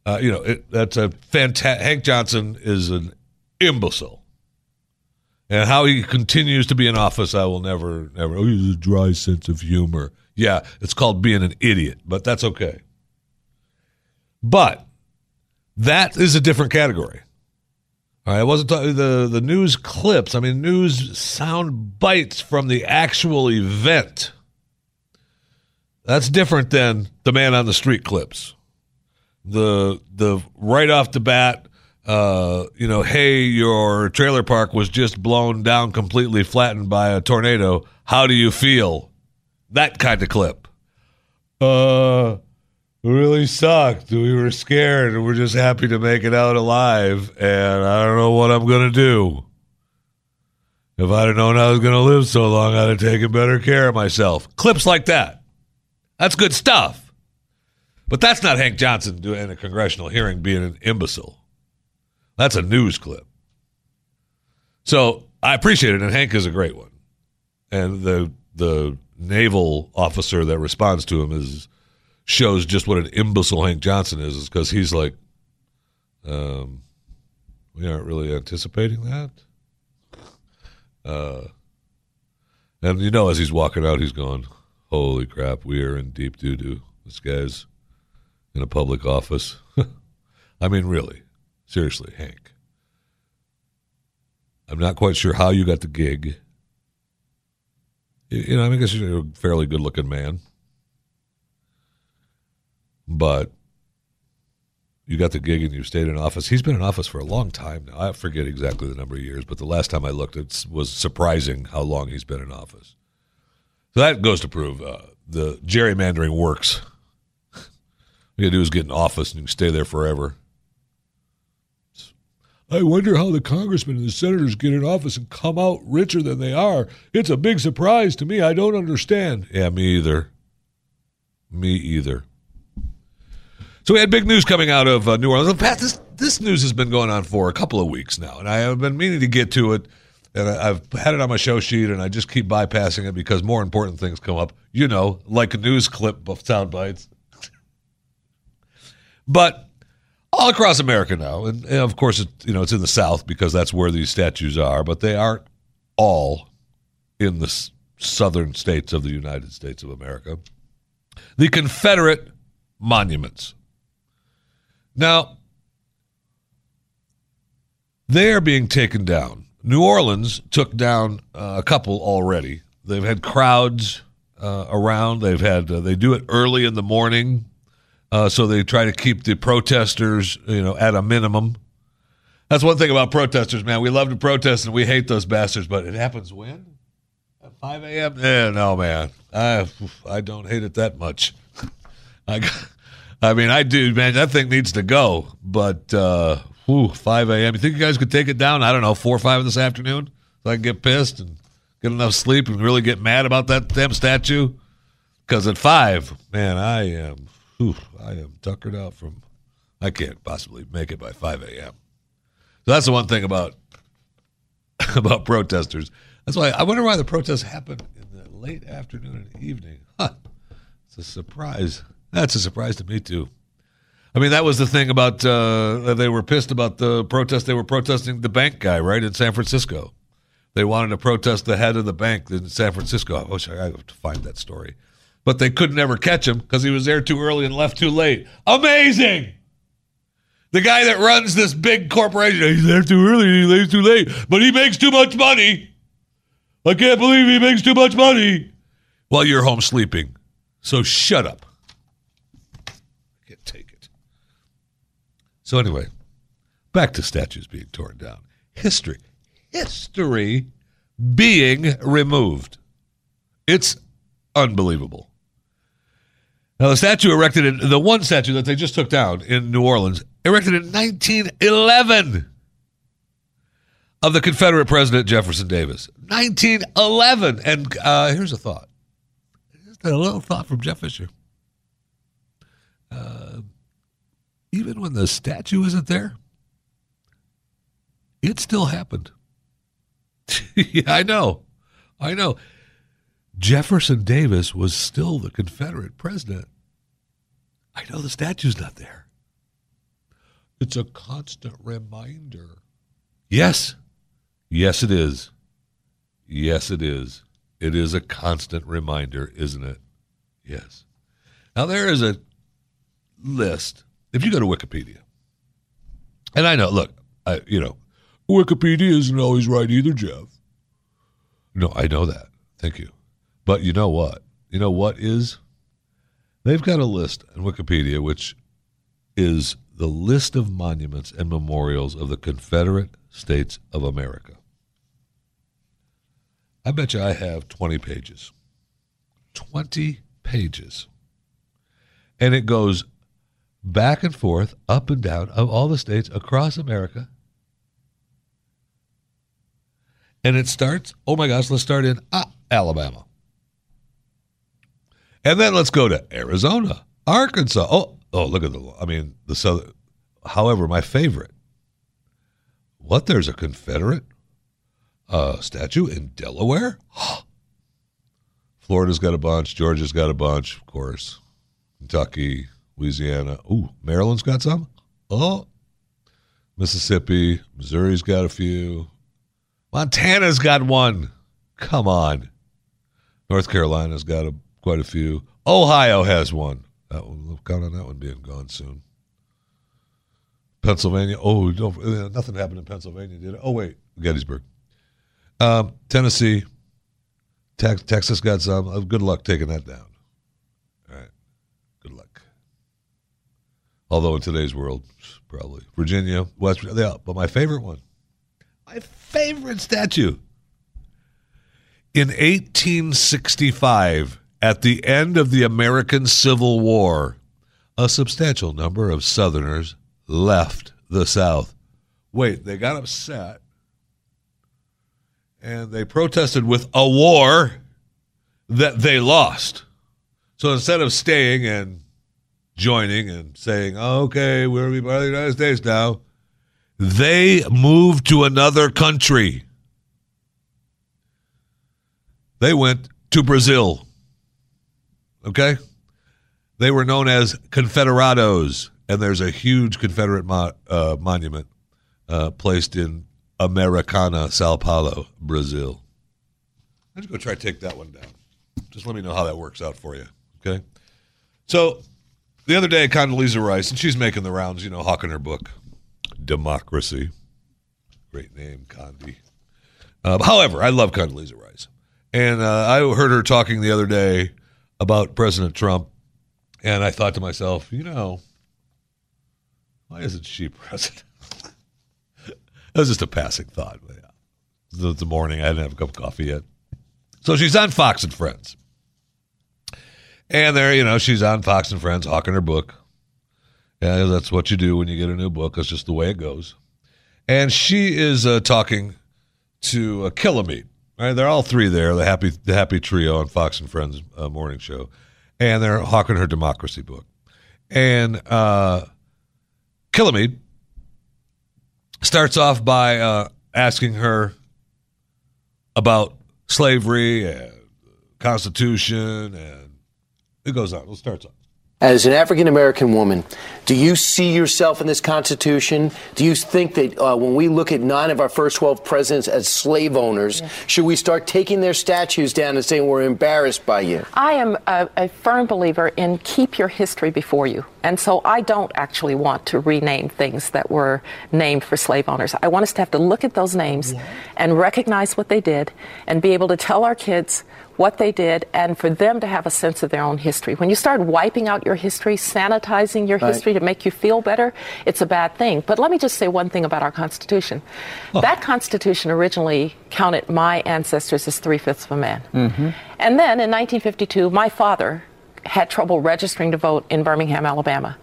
Uh, you know, it, that's a fantastic. Hank Johnson is an imbecile. And how he continues to be in office, I will never, never. Oh, he has a dry sense of humor. Yeah, it's called being an idiot, but that's okay. But that is a different category. All right, I wasn't talking the the news clips. I mean, news sound bites from the actual event. That's different than the man on the street clips. The the right off the bat, uh, you know, hey, your trailer park was just blown down completely, flattened by a tornado. How do you feel? That kind of clip. Uh, really sucked. We were scared, and we're just happy to make it out alive. And I don't know what I'm gonna do. If I'd have known I was gonna live so long, I'd have taken better care of myself. Clips like that. That's good stuff. But that's not Hank Johnson doing a congressional hearing being an imbecile. That's a news clip. So I appreciate it, and Hank is a great one. And the the naval officer that responds to him is shows just what an imbecile Hank Johnson is, is because he's like, um, we aren't really anticipating that. Uh, and you know, as he's walking out, he's going, "Holy crap, we are in deep doo doo." This guy's in a public office. I mean, really, seriously, Hank. I'm not quite sure how you got the gig. You know, I mean, I guess you're a fairly good looking man. But you got the gig and you stayed in office. He's been in office for a long time now. I forget exactly the number of years, but the last time I looked, it was surprising how long he's been in office. So that goes to prove uh, the gerrymandering works. All you gotta do is get in office and you can stay there forever. I wonder how the congressmen and the senators get in office and come out richer than they are. It's a big surprise to me. I don't understand. Yeah, me either. Me either. So we had big news coming out of uh, New Orleans. Pat, this this news has been going on for a couple of weeks now, and I have been meaning to get to it. And I've had it on my show sheet, and I just keep bypassing it because more important things come up. You know, like news clip of sound bites. but all across America now, and, and of course, it, you know, it's in the South because that's where these statues are. But they aren't all in the southern states of the United States of America. The Confederate monuments. Now, they are being taken down. New Orleans took down uh, a couple already. They've had crowds uh, around. They've had uh, they do it early in the morning, uh, so they try to keep the protesters, you know, at a minimum. That's one thing about protesters, man. We love to protest and we hate those bastards, but it happens when at five a.m. Yeah, no, man. I I don't hate it that much. I, I mean, I do, man. That thing needs to go. But uh, whew, 5 a.m. You think you guys could take it down? I don't know, four or five this afternoon, so I can get pissed and get enough sleep and really get mad about that damn statue. Because at five, man, I am, whew, I am tuckered out from. I can't possibly make it by 5 a.m. So that's the one thing about about protesters. That's why I wonder why the protests happen in the late afternoon and evening. Huh. It's a surprise. That's a surprise to me too. I mean, that was the thing about uh, they were pissed about the protest. They were protesting the bank guy, right in San Francisco. They wanted to protest the head of the bank in San Francisco. I wish I have to find that story, but they could never catch him because he was there too early and left too late. Amazing. The guy that runs this big corporation, he's there too early, he leaves too late, but he makes too much money. I can't believe he makes too much money while you're home sleeping. So shut up. I can't take it. So anyway, back to statues being torn down. History. History being removed. It's unbelievable. Now, the statue erected in the one statue that they just took down in New Orleans, erected in 1911 of the Confederate President Jefferson Davis. 1911. And uh, here's a thought. Just a little thought from Jeff Fisher. Uh, even when the statue isn't there, it still happened. yeah, I know. I know. Jefferson Davis was still the Confederate president. I know the statue's not there. It's a constant reminder. Yes. Yes, it is. Yes, it is. It is a constant reminder, isn't it? Yes. Now, there is a list. If you go to Wikipedia, and I know, look, I, you know, Wikipedia isn't always right either, Jeff. No, I know that. Thank you. But you know what? You know what is? They've got a list in Wikipedia, which is the list of monuments and memorials of the Confederate States of America. I bet you I have 20 pages. 20 pages. And it goes back and forth, up and down of all the states across America. And it starts, oh my gosh, let's start in ah, Alabama. And then let's go to Arizona, Arkansas. Oh, oh, look at the, I mean, the southern, however, my favorite. What, there's a Confederate uh, statue in Delaware? Florida's got a bunch. Georgia's got a bunch, of course. Kentucky, Louisiana. Ooh, Maryland's got some. Oh, Mississippi, Missouri's got a few. Montana's got one. Come on. North Carolina's got a, quite a few. Ohio has one. That one, count on that one being gone soon. Pennsylvania. Oh, nothing happened in Pennsylvania, did it? Oh, wait, Gettysburg. Um, Tennessee, Tex- Texas got some. Uh, good luck taking that down. All right. Good luck. Although in today's world, probably Virginia, West Virginia. But my favorite one, my favorite statue. In 1865, at the end of the American Civil War, a substantial number of Southerners left the South. Wait, they got upset and they protested with a war that they lost. So instead of staying and joining and saying, okay, we're going to be part of the United States now, they moved to another country. They went to Brazil. Okay? They were known as Confederados, and there's a huge Confederate mo- uh, monument uh, placed in Americana, Sao Paulo, Brazil. Let's go try to take that one down. Just let me know how that works out for you. Okay? So the other day, Condoleezza Rice, and she's making the rounds, you know, hawking her book, Democracy. Great name, Condi. Uh, however, I love Condoleezza Rice. And uh, I heard her talking the other day about President Trump, and I thought to myself, you know, why isn't she president? that was just a passing thought. But yeah. It's the morning. I didn't have a cup of coffee yet. So she's on Fox and Friends. And there, you know, she's on Fox and Friends hawking her book. Yeah, that's what you do when you get a new book. That's just the way it goes. And she is uh, talking to uh. Right, they're all three there. The happy, the happy trio on Fox and Friends uh, morning show, and they're hawking her democracy book. And uh, Kilmeade starts off by uh, asking her about slavery and Constitution, and it goes on. It starts off. As an African American woman, do you see yourself in this Constitution? Do you think that uh, when we look at nine of our first 12 presidents as slave owners, yeah. should we start taking their statues down and saying we're embarrassed by you? I am a, a, firm believer in keep your history before you. And so I don't actually want to rename things that were named for slave owners. I want us to have to look at those names yeah. and recognize what they did and be able to tell our kids what they did and for them to have a sense of their own history. When you start wiping out your history, sanitizing your right. history to make you feel better, it's a bad thing. But let me just say one thing about our Constitution. Oh. That Constitution originally counted my ancestors as three fifths of a man. Mm-hmm. And then in 1952, my father had trouble registering to vote in Birmingham, Alabama.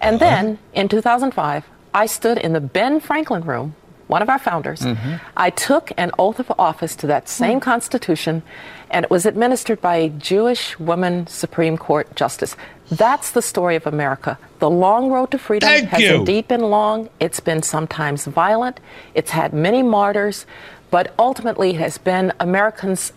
And then in 2005, I stood in the Ben Franklin room, one of our founders. Mm-hmm. I took an oath of office to that same mm. Constitution, and it was administered by a Jewish woman Supreme Court justice. That's the story of America. The long road to freedom Thank has you. indeed been long. It's been sometimes violent. It's had many martyrs, but ultimately it has been Americans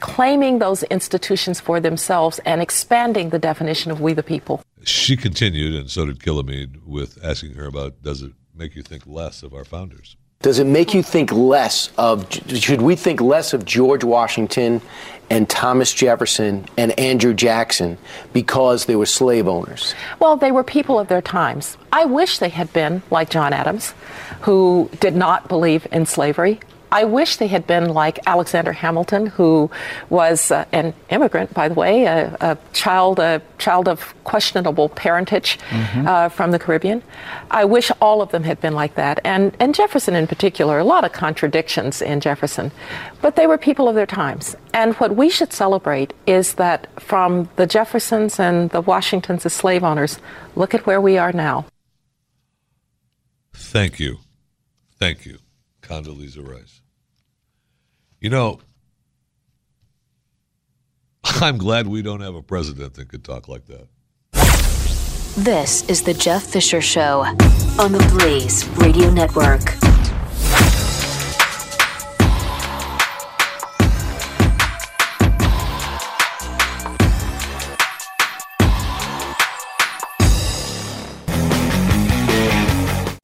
claiming those institutions for themselves and expanding the definition of we the people. She continued, and so did Kilmeade, with asking her about does it make you think less of our founders? Does it make you think less of, should we think less of George Washington and Thomas Jefferson and Andrew Jackson because they were slave owners? Well, they were people of their times. I wish they had been like John Adams, who did not believe in slavery. I wish they had been like Alexander Hamilton, who was uh, an immigrant, by the way, a, a child, a child of questionable parentage uh, from the Caribbean. I wish all of them had been like that, and and Jefferson in particular. A lot of contradictions in Jefferson, but they were people of their times. And what we should celebrate is that from the Jeffersons and the Washingtons as slave owners, look at where we are now. Thank you. Thank you, Condoleezza Rice. You know, I'm glad we don't have a president that could talk like that. This is the Jeff Fisher Show on the Blaze Radio Network.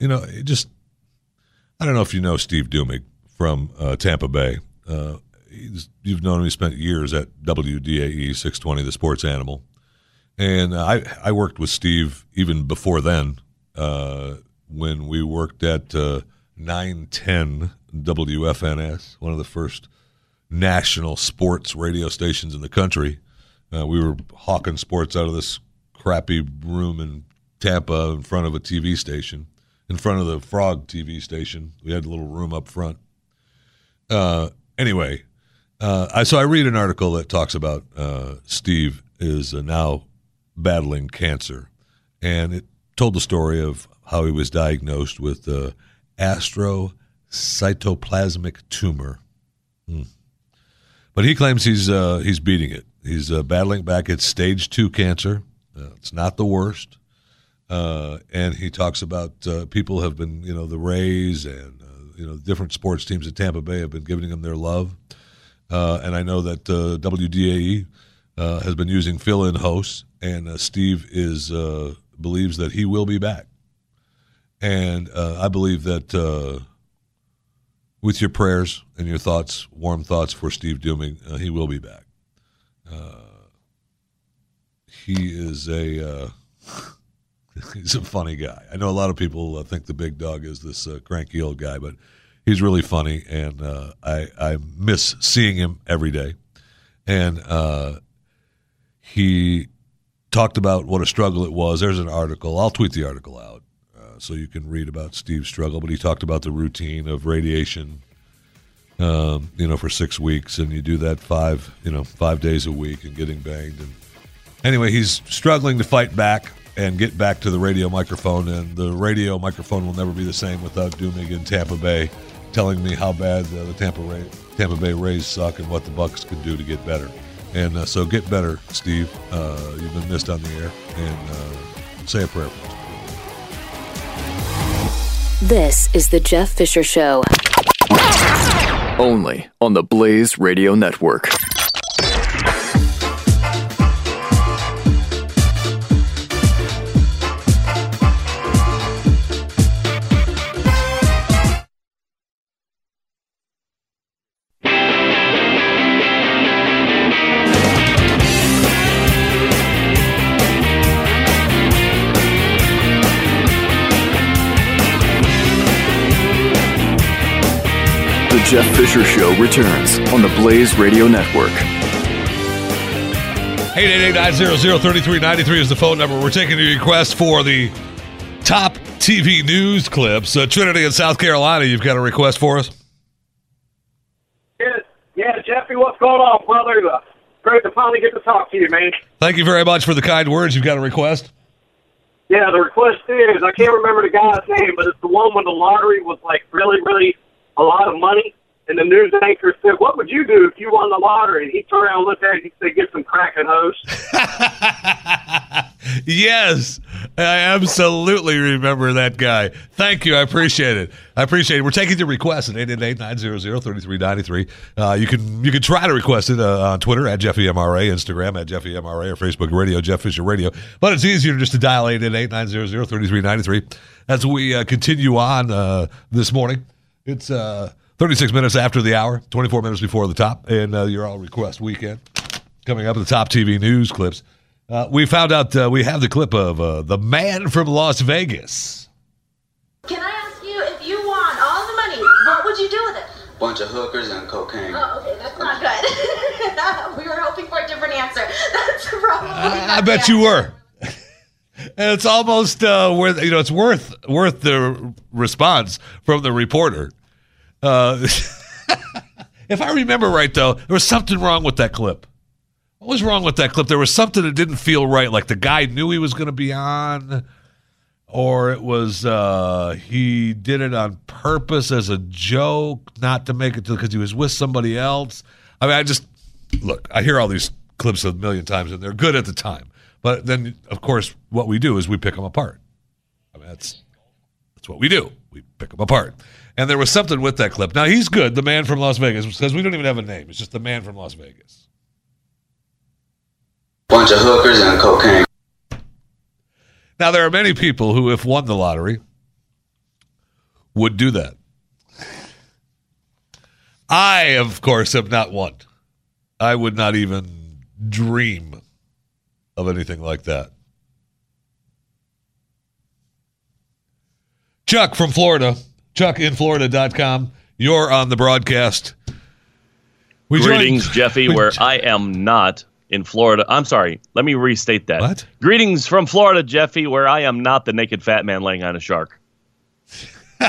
You know, it just I don't know if you know Steve Duemig from uh, Tampa Bay. Uh, you've known he spent years at WDAE 620, the Sports Animal, and uh, I I worked with Steve even before then uh, when we worked at uh, 910 WFNS, one of the first national sports radio stations in the country. Uh, we were hawking sports out of this crappy room in Tampa in front of a TV station, in front of the Frog TV station. We had a little room up front. Anyway, uh, I so I read an article that talks about uh, Steve is uh, now battling cancer, and it told the story of how he was diagnosed with uh, astrocytoplasmic tumor. Hmm. But he claims he's uh, he's beating it. He's uh, battling back. It's stage two cancer. Uh, it's not the worst. And he talks about people have been, you know, the Rays and you know different sports teams at Tampa Bay have been giving him their love. Uh, and I know that uh, WDAE uh, has been using fill-in hosts, and uh, Steve is uh, believes that he will be back. And uh, I believe that with your prayers and your thoughts, warm thoughts for Steve Duemig, he will be back. He is a he's a funny guy. I know a lot of people uh, think the big dog is this uh, cranky old guy, but he's really funny, and uh, I I miss seeing him every day. And uh, he talked about what a struggle it was. There's an article. I'll tweet the article out uh, so you can read about Steve's struggle. But he talked about the routine of radiation, um, you know, for six weeks, and you do that five, you know, five days a week, and getting banged. And anyway, he's struggling to fight back and get back to the radio microphone. And the radio microphone will never be the same without Duemig in Tampa Bay telling me how bad uh, the Tampa Ray, Tampa Bay Rays suck and what the Bucs can do to get better. And uh, so get better, Steve. Uh, you've been missed on the air, and uh, say a prayer for us. This is the Jeff Fisher Show. Only on the Blaze Radio Network. Jeff Fisher Show returns on the Blaze Radio Network. 888-900-3393 is the phone number. We're taking your request for the top TV news clips. Uh, Trinity in South Carolina, you've got a request for us? Yeah, yeah, Jeffy, what's going on, brother? Uh, great to finally get to talk to you, man. Thank you very much for the kind words. You've got a request? Yeah, the request is I can't remember the guy's name, but it's the one when the lottery was like really, really a lot of money. And the news anchor said, "What would you do if you won the lottery?" And he turned around, and looked at it, and he said, "Get some cracking hose." Yes, I absolutely remember that guy. Thank you. I appreciate it. I appreciate it. We're taking your request at 888-900-3393. Uh, you can you can try to request it uh, on Twitter at JeffyMRA, Instagram at JeffyMRA, or Facebook Radio, Jeff Fisher Radio. But it's easier just to dial 888-900-3393 as we uh, continue on uh, this morning. It's uh, 36 minutes after the hour, 24 minutes before the top, and uh, your all request weekend. Coming up at the top TV news clips. Uh, we found out uh, we have the clip of uh, the man from Las Vegas. Can I ask you if you won all the money, what would you do with it? Bunch of hookers and cocaine. Oh, okay, that's not good. we were hoping for a different answer. That's probably. I bet you were. and it's almost uh, worth you know it's worth worth the response from the reporter. Uh, if I remember right, though, there was something wrong with that clip. What was wrong with that clip? There was something that didn't feel right. Like the guy knew he was going to be on, or it was uh, he did it on purpose as a joke, not to make it to because he was with somebody else. I mean, I just look. I hear all these clips a million times, and they're good at the time. But then, of course, what we do is we pick them apart. I mean, that's that's what we do. We pick them apart. And there was something with that clip. Now he's good, the man from Las Vegas, because we don't even have a name. It's just the man from Las Vegas. Bunch of hookers and cocaine. Now there are many people who, if won the lottery, would do that. I, of course, have not won. I would not even dream of anything like that. Chuck from Florida, chuckinflorida.com. You're on the broadcast. We Greetings, joined- Jeffy, we where I am not in Florida. I'm sorry. Let me restate that. What? Greetings from Florida, Jeffy, where I am not the naked fat man laying on a shark. All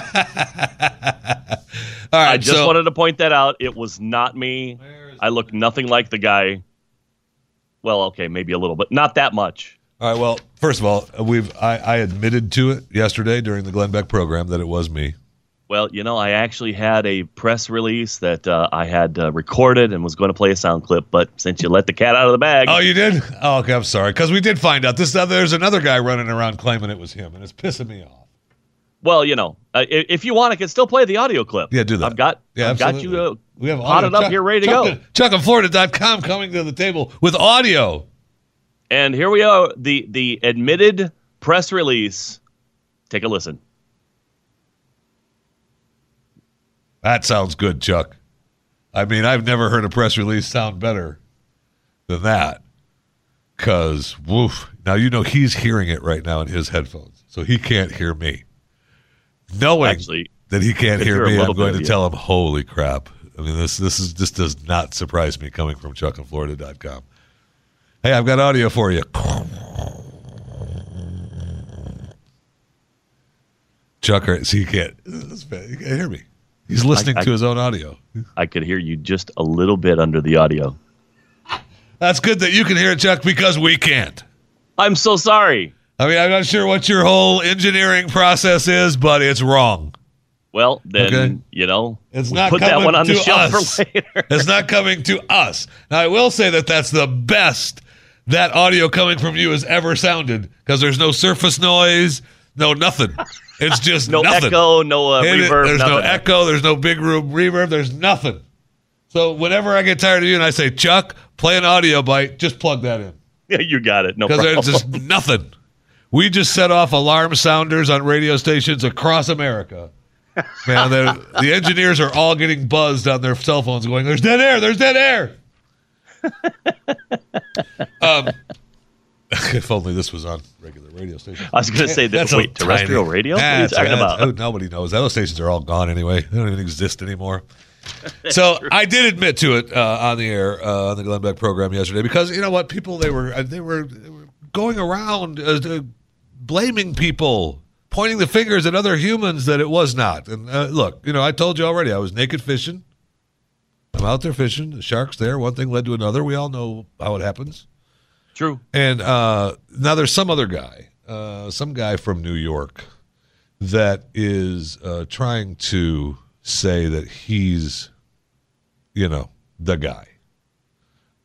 right, I just so- wanted to point that out. It was not me. I look nothing like the guy. Well, okay, maybe a little, but not that much. All right. Well, first of all, we've I, I admitted to it yesterday during the Glenn Beck program that it was me. Well, you know, I actually had a press release that uh, I had uh, recorded and was going to play a sound clip, but since you let the cat out of the bag, Oh, you did? Oh, okay. I'm sorry because we did find out this. Other, there's another guy running around claiming it was him, and it's pissing me off. well, you know, uh, if you want, I can still play the audio clip. Yeah, do that. I've got, Yeah, I've got you uh, We have potted audio. up Chuck- here, ready to Chuck, go. Chuckinflorida.com coming to the table with audio. And here we are, the the admitted press release. Take a listen. That sounds good, Chuck. I mean, I've never heard a press release sound better than that. Cause woof. Now you know he's hearing it right now in his headphones, so he can't hear me. Knowing Actually, that he can't hear me, I'm going to tell him, "Holy crap!" I mean, this this is this does not surprise me coming from ChuckinFlorida.com. Hey, I've got audio for you. Chuck, so you can't, he can't hear me. He's listening I- to his own audio. I could hear you just a little bit under the audio. That's good that you can hear it, Chuck, because we can't. I'm so sorry. I mean, I'm not sure what your whole engineering process is, but it's wrong. Well, then Okay. you know, It's not put that coming one on the to shelf us. for later. It's not coming to us. Now, I will say that that's the best that audio coming from you has ever sounded because there's no surface noise, no nothing. It's just No nothing. echo, no uh, It- reverb. There's no echo. There's no big room reverb. There's nothing. So whenever I get tired of you and I say, Chuck, play an audio bite, just plug that in. Yeah, you got it. No because there's just nothing. We just set off alarm sounders on radio stations across America. Man, the, the engineers are all getting buzzed on their cell phones, going, "There's dead air! There's dead air!" um, if only this was on regular radio stations. I was gonna say that- wait, terrestrial radio? What are you talking about? oh, nobody knows. Those stations are all gone anyway. They don't even exist anymore. so I did admit to it uh, on the air uh, on the Glenn Beck program yesterday because you know what people they were uh, they were, they were going around uh, uh, blaming people, pointing the fingers at other humans that it was not. And uh, look, you know, I told you already, I was naked fishing. I'm out there fishing. The shark's there. One thing led to another. We all know how it happens. True. And uh, now there's some other guy, uh, some guy from New York, that is uh, trying to say that he's, you know, the guy.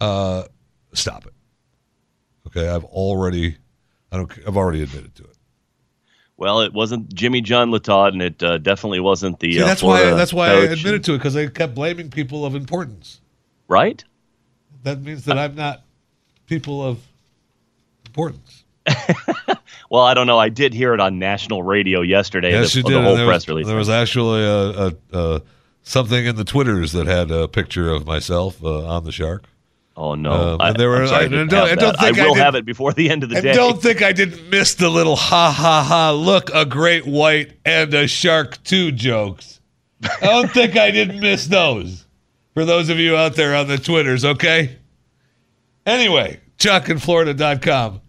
Uh, stop it. Okay, I've already, I don't, I've already admitted to it. Well, it wasn't Jimmy John Latodd, and it uh, definitely wasn't the. See, uh, that's why. That's why I admitted to it because they kept blaming people of importance. Right. That means that I'm not people of importance. Well, I don't know. I did hear it on national radio yesterday. Yes, the, you the did. whole there press was, release. There was actually a, a, a something in the twitters that had a picture of myself uh, on the shark. Oh no! Um, I, and there were. Sorry, I don't, don't that. I will have it before the end of the day. don't think I didn't miss the little ha ha ha! Look, a great white and a shark too jokes. I don't think I didn't miss those. For those of you out there on the twitters, okay. Anyway, chuckinflorida.com.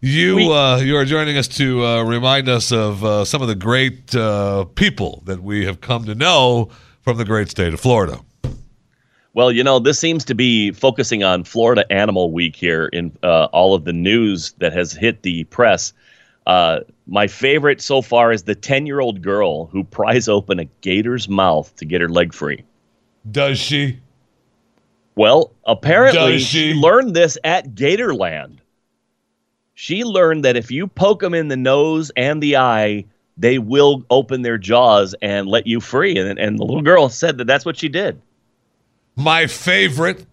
You uh, you are joining us to uh, remind us of uh, some of the great uh, people that we have come to know from the great state of Florida. Well, you know, this seems to be focusing on Florida Animal Week here in uh, all of the news that has hit the press. Uh, my favorite so far is the 10 year old girl who pries open a gator's mouth to get her leg free. Does she? Well, apparently Does she learned this at Gatorland. She learned that if you poke them in the nose and the eye, they will open their jaws and let you free. And, and the little girl said that that's what she did. My favorite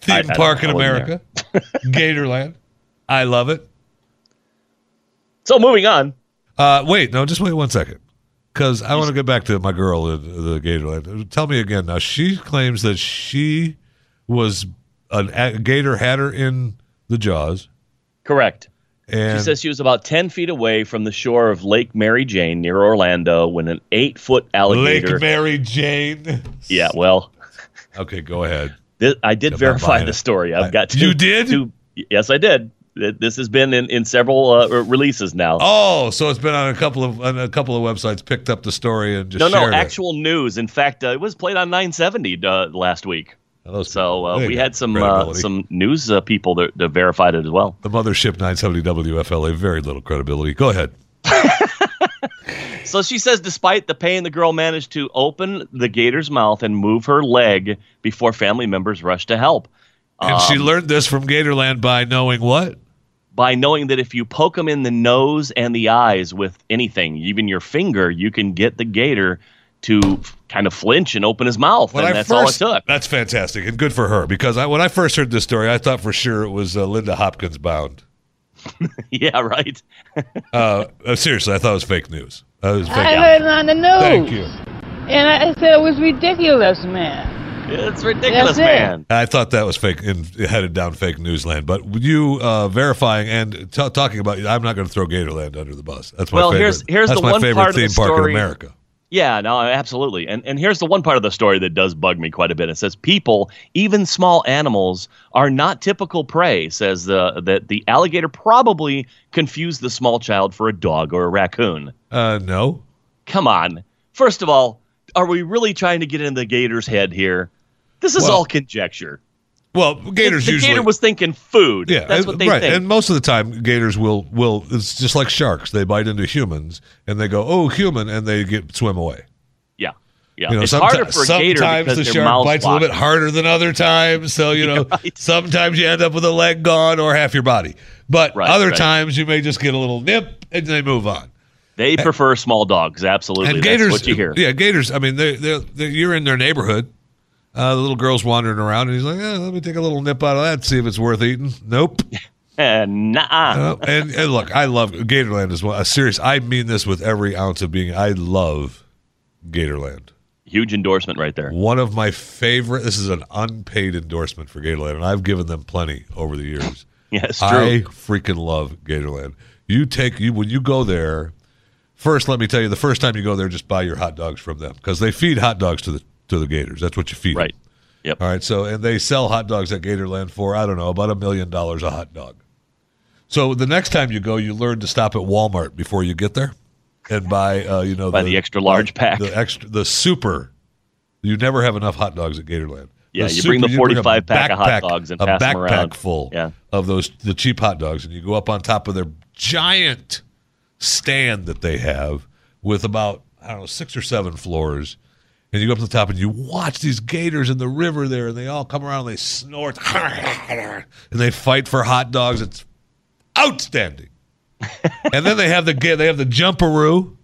theme I- I park in America, Gatorland. I love it. So moving on. Uh, wait, no, just wait one second, because I want to get back to my girl in the Gatorland. Tell me again. Now she claims that she was an, a gator had her in the jaws. Correct. And she says she was about 10 feet away from the shore of Lake Mary Jane near Orlando when an eight foot alligator. Lake Mary Jane. Yeah, well, Okay, go ahead. Thi- I did I'm verify the story. I've got two. You did? two- yes, I did. This has been in, in several uh, releases now. Oh, so it's been on a couple of on a couple of websites. Picked up the story and just no, no, shared it. actual news. In fact, uh, it was played on 970 uh, last week. So uh, we had some uh, some news uh, people that, that verified it as well. The mothership 970 WFLA, very little credibility. Go ahead. So she says, despite the pain, the girl managed to open the gator's mouth and move her leg before family members rushed to help. And she Um, learned this from Gatorland by knowing what? by knowing that if you poke them in the nose and the eyes with anything, even your finger, you can get the gator to kind of flinch and open his mouth. When and I that's first, all it took. That's fantastic and good for her because I, when I first heard this story, I thought for sure it was uh, Linda Hopkins bound. yeah, right. Uh, uh, seriously, I thought it was fake news. It was fake. I heard it on the news. Thank you. And I said it was ridiculous, man. It's ridiculous, That's it. man. I thought that was fake and headed down fake newsland. But you uh, verifying and t- talking about, I'm not going to throw Gatorland under the bus. That's my Well, favorite. here's- here's that's the my one favorite part of the theme park in America. Yeah, no, absolutely. And and here's the one part of the story that does bug me quite a bit. It says people, even small animals, are not typical prey. Says the that the alligator probably confused the small child for a dog or a raccoon. Uh, no. Come on. First of all, are we really trying to get in the gator's head here? This is Well- all conjecture. Well, gators the, the usually. gator was thinking food. Yeah, that's what they right. think. And most of the time, gators will will. It's just like sharks. They bite into humans, and they go, "Oh, human," and they get swim away. yeah, yeah. You know, it's someti- harder for a gator sometimes the shark bites a little bit harder than other times. So you know, sometimes you end up with a leg gone or half your body. But Right, other right. times you may just get a little nip and they move on. They prefer small dogs. Absolutely, and that's gators, what you hear. yeah, gators. I mean, they they they you're in their neighborhood. Uh, the little girl's wandering around, and he's like, eh, "Let me take a little nip out of that, see if it's worth eating." Nope. And nah. Uh, and, and look, I love Gatorland as well. A serious, I mean this with every ounce of being. I love Gatorland. Huge endorsement right there. One of my favorite. This is an unpaid endorsement for Gatorland, and I've given them plenty over the years. Yeah, it's true. I freaking love Gatorland. You take you when you go there. First, let me tell you, the first time you go there, just buy your hot dogs from them because they feed hot dogs to the to the Gators. That's what you feed. Right. Them. Yep. All right. So, and they sell hot dogs at Gatorland for I don't know about a million dollars a hot dog. So the next time you go, you learn to stop at Walmart before you get there, and buy uh, you know Buy the extra large pack. the extra the super. You never have enough hot dogs at Gatorland. Yeah, The you bring the bring a 45 pack of hot dogs and a pass 'em backpack around. full Yeah. of those the cheap hot dogs, and you go up on top of their giant stand that they have with about I don't know six or seven floors, and you go up to the top and you watch these gators in the river there, and they all come around, and they snort, and they fight for hot dogs. It's outstanding. and then they have the they have the jumparoo.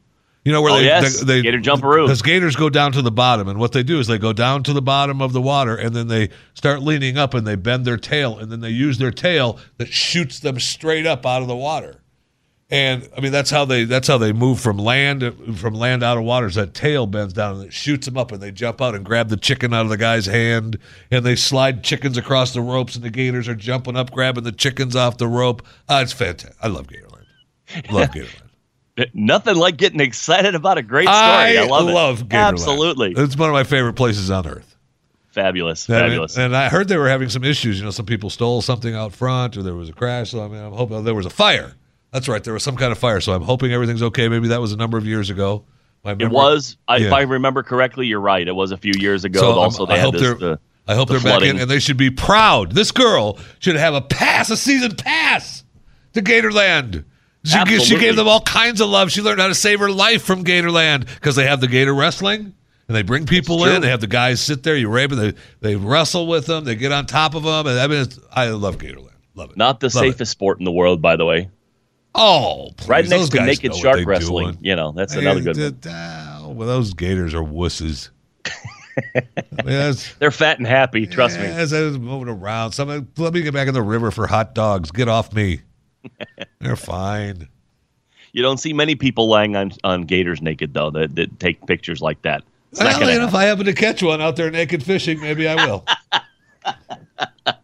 You know where Oh, they, yes. they, they Gator jumparoo. Because gators go down to the bottom, and what they do is they go down to the bottom of the water, and then they start leaning up, and they bend their tail, and then they use their tail that shoots them straight up out of the water. And I mean that's how they that's how they move from land from land out of water. Is that tail bends down and it shoots them up, and they jump out and grab the chicken out of the guy's hand, and they slide chickens across the ropes, and the gators are jumping up, grabbing the chickens off the rope. Ah, it's fantastic. I love Gatorland. Love Gatorland. Nothing like getting excited about a great story. I, love it. love Gatorland. Absolutely. It's one of my favorite places on earth. Fabulous. And- Fabulous. And, I heard they were having some issues. You know, some people stole something out front, or there was a crash. So I mean, I'm hoping there was a fire. That's right, there was some kind of fire. So I'm hoping everything's okay. Maybe that was a number of years ago. It was, I, if I remember correctly, you're right. It was a few years ago. So also, they I had hope this. they're. the- I hope the they're back flooding. in, and they should be proud. This girl should have a pass, a season pass to Gatorland. She, she gave them all kinds of love. She learned how to save her life from Gatorland because they have the Gator wrestling. And they bring people in. They have the guys sit there. You rape them. They they wrestle with them. They get on top of them. And I mean, it's, I love Gatorland. Love it. Not the Love safest sport in the world, by the way. Oh, please, right those next to naked shark wrestling. doing. You know, that's another good one. d- Well, those Gators are wusses. I mean, They're fat and happy. Trust me. As I was moving around, somebody let me get back in the river for hot dogs. Get off me. They're fine. You don't see many people lying on, on gators naked though that, that take pictures like that. It's Well, you know, if. I happen to catch one out there naked fishing, maybe I will. All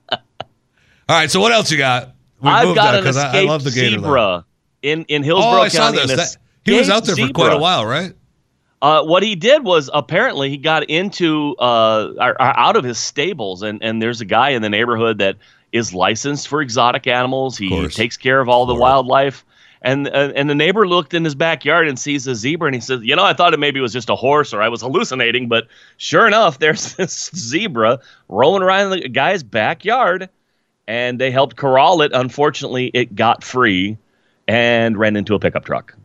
right. So what else you got? I've got an 'cause I, I escaped love the zebra in in Hillsborough Oh, I saw County. this. That- he was out there for quite a while, right? Uh, what he did was apparently he got into uh, or, or out of his stables, and, and there's a guy in the neighborhood that is licensed for exotic animals. He takes care of all the wildlife. And uh, and the neighbor looked in his backyard and sees a zebra, and he says, "You know, I thought it maybe was just a horse or I was hallucinating, but sure enough, there's this zebra roaming around the guy's backyard." And they helped corral it. Unfortunately, it got free and ran into a pickup truck.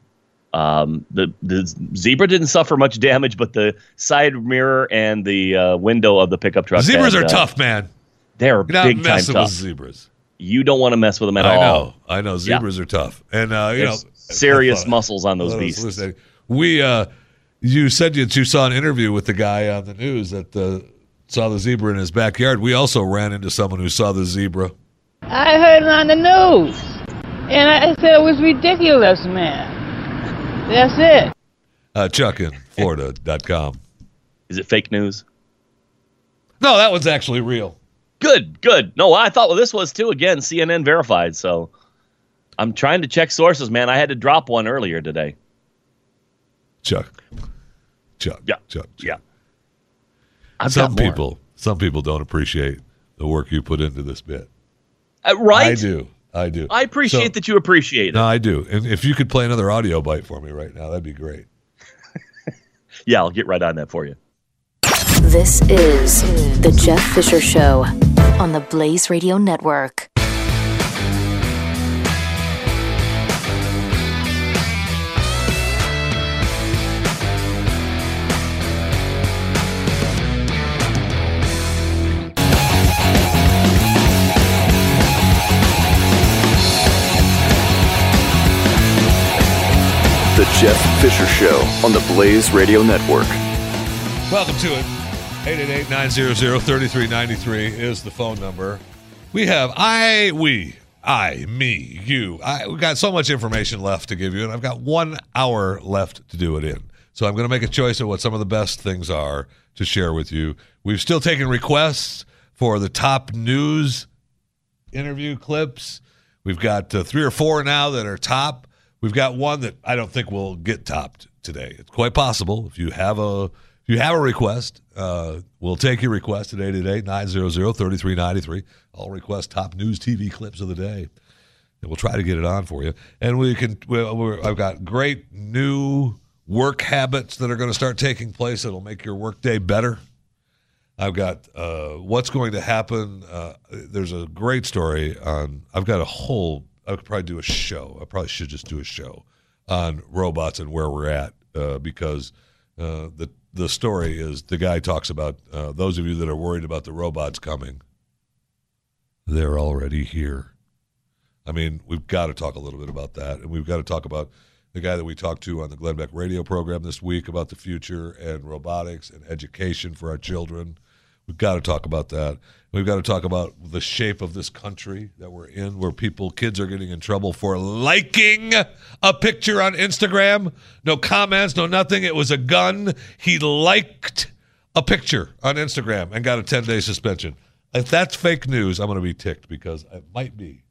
Um, the the zebra didn't suffer much damage, but the side mirror and the uh, window of the pickup truck. Zebras had, are uh, tough, man. They're You're big time tough. with zebras. You don't want to mess with them at I all. know. I know. Zebras are tough, and uh, you There's know, serious muscles on those beasts. We, uh, you said that you saw an interview with the guy on the news that uh, saw the zebra in his backyard. We also ran into someone who saw the zebra. I heard it on the news. And I said it was ridiculous, man. That's it. Uh, Chuck in Florida.com. Is it fake news? No, that was actually real. Good, good. No, I thought well this was too. Again, CNN verified. So I'm trying to check sources, man. I had to drop one earlier today. Chuck. Chuck. Yeah. Chuck. Yeah. I've some got people, some people don't appreciate the work you put into this bit. Uh, right? I do. I do. I appreciate So- that you appreciate it. No, I do. And if you could play another audio bite for me right now, that'd be great. Yeah, I'll get right on that for you. This is The Jeff Fisher Show on the Blaze Radio Network. Jeff Fisher Show on the Blaze Radio Network. Welcome to it. 888-900-3393 is the phone number. We have I, we, I, me, you. I, we've got so much information left to give you, and I've got one hour left to do it in. So I'm going to make a choice of what some of the best things are to share with you. We've still taken requests for the top news interview clips. We've got uh, three or four now that are top. We've got one that I don't think will get topped today. It's quite possible. If you have a if you have a request, uh, we'll take your request at 888-900-3393. I'll request top news TV clips of the day. And we'll try to get it on for you. And we can we're, I've got great new work habits that are going to start taking place that'll make your workday better. I've got uh, what's going to happen. Uh, there's a great story on. I've got a whole. I could probably do a show. I probably should just do a show on robots and where we're at uh, because uh, the the story is the guy talks about uh, those of you that are worried about the robots coming. They're already here. I mean, we've got to talk a little bit about that, and we've got to talk about the guy that we talked to on the Glenn Beck radio program this week about the future and robotics and education for our children. We've got to talk about that. We've got to talk about the shape of this country that we're in, where people, kids are getting in trouble for liking a picture on Instagram. No comments, no nothing. It was a gun. He liked a picture on Instagram and got a 10 day suspension. If that's fake news, I'm going to be ticked because it might be.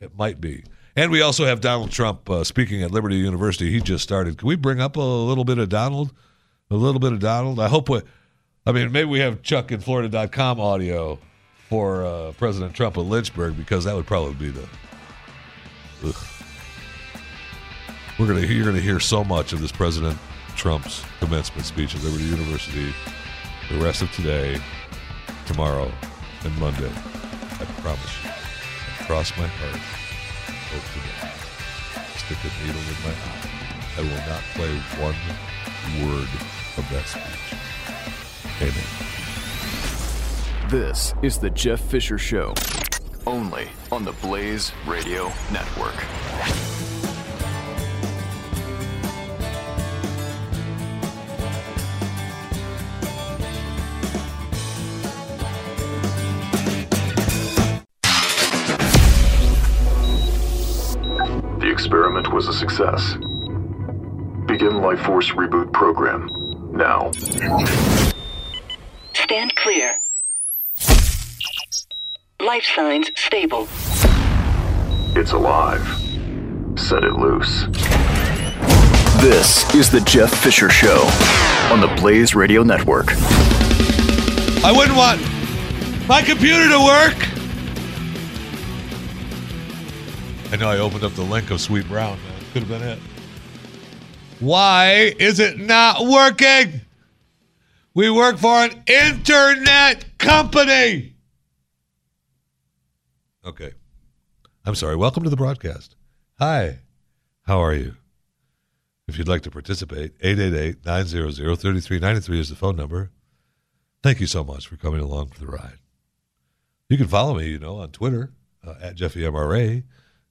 It might be. And we also have Donald Trump uh, speaking at Liberty University. He just started. Can we bring up a little bit of Donald? A little bit of Donald? I hope we. I mean, maybe we have Chuck in Florida.com audio for uh, President Trump at Lynchburg because that would probably be the. Ugh. We're gonna you're gonna hear so much of this President Trump's commencement speech at Liberty University the rest of today, tomorrow, and Monday. I promise you. Cross my heart. Hope to God. Stick a needle in my eye. I will not play one word of that speech. This is the Jeff Fisher Show, only on the Blaze Radio Network. The experiment was a success. Begin Life Force Reboot Program now. Stand clear. Life signs stable. It's alive. Set it loose. This is the Jeff Fisher Show on the Blaze Radio Network. I wouldn't want my computer to work. I know I opened up the link of Sweet Brown. That could have been it. Why is it not working? We work for an internet company. Okay. I'm sorry. Welcome to the broadcast. Hi. How are you? If you'd like to participate, 888 900 3393 is the phone number. Thank you so much for coming along for the ride. You can follow me, you know, on Twitter uh, at JeffyMRA.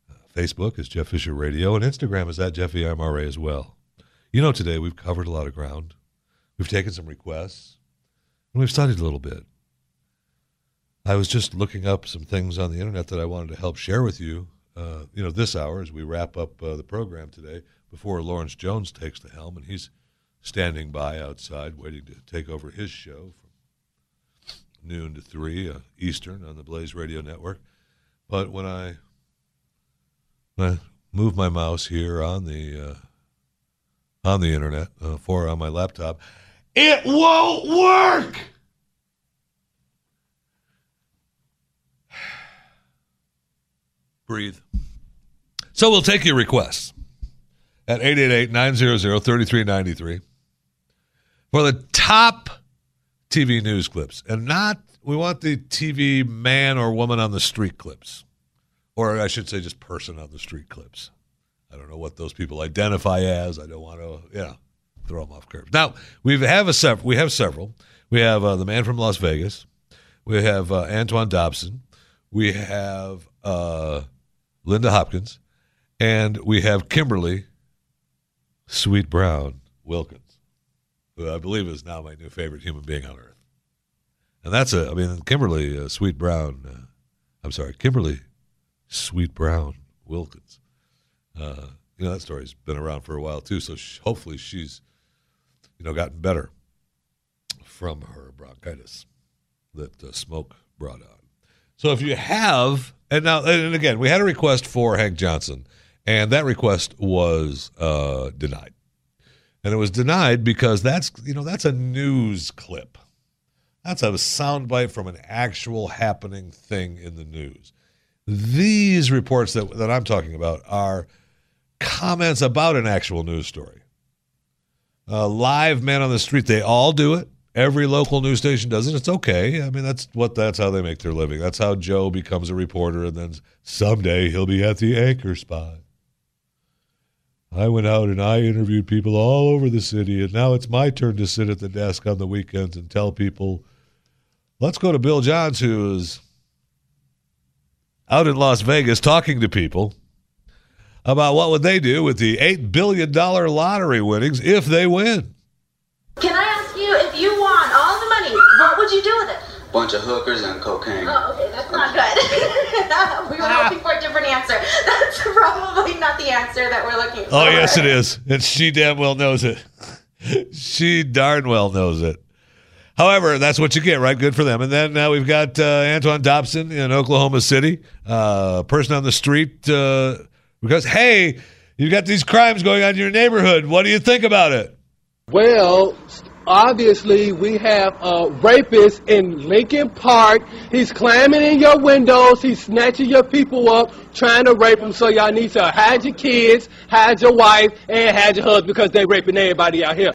Uh, Facebook is Jeff Fisher Radio, and Instagram is at JeffyMRA as well. You know, today we've covered a lot of ground. We've taken some requests, and we've studied a little bit. I was just looking up some things on the internet that I wanted to help share with you. Uh, you know, this hour as we wrap up uh, the program today before Lawrence Jones takes the helm, and he's standing by outside waiting to take over his show from noon to three uh, Eastern on the Blaze Radio Network. But when I when I move my mouse here on the uh, on the internet uh, for on my laptop, it won't work. Breathe. So we'll take your requests at 888-900-3393 for the top TV news clips. And not we want the TV man or woman on the street clips. Or I should say just person on the street clips. I don't know what those people identify as. I don't want to, you know, throw them off curves. Now we have a sev- we have several. We have uh, the man from Las Vegas. We have uh, Antoine Dodson. We have uh, Linda Hopkins, and we have Kimberly Sweet Brown Wilkins, who I believe is now my new favorite human being on earth. And that's a, I mean, Kimberly uh, Sweet Brown. Uh, I'm sorry, Kimberly Sweet Brown Wilkins. Uh, you know that story's been around for a while too. So sh- hopefully she's, you know, gotten better from her bronchitis that the smoke brought on. So if you have, and now, and again, we had a request for Hank Johnson, and that request was uh, denied. And it was denied because that's, you know, that's a news clip. That's a soundbite from an actual happening thing in the news. These reports that, that I'm talking about are comments about an actual news story. Uh, live man on the street, they all do it. every local news station does it. It's okay. I mean, that's what that's how they make their living. That's how Joe becomes a reporter, and then someday he'll be at the anchor spot. I went out and I interviewed people all over the city, and now it's my turn to sit at the desk on the weekends and tell people, let's go to Bill Johns, who is out in Las Vegas talking to people about what would they do with the $8 billion lottery winnings if they win. Can I ask you if you won all the money, what would you do with it? Bunch of hookers and cocaine. Oh, okay, that's not good. we were looking for a different answer. That's probably not the answer that we're looking for. Oh, yes, it is. And she damn well knows it. she darn well knows it. However, that's what you get, right? Good for them. And then now we've got uh, Antoine Dodson in Oklahoma City, uh, person on the street, uh, because, hey, you've got these crimes going on in your neighborhood. What do you think about it? Well, obviously we have a rapist in Lincoln Park. He's climbing in your windows. He's snatching your people up, trying to rape them. So y'all need to hide your kids, hide your wife, and hide your husband because they're raping everybody out here.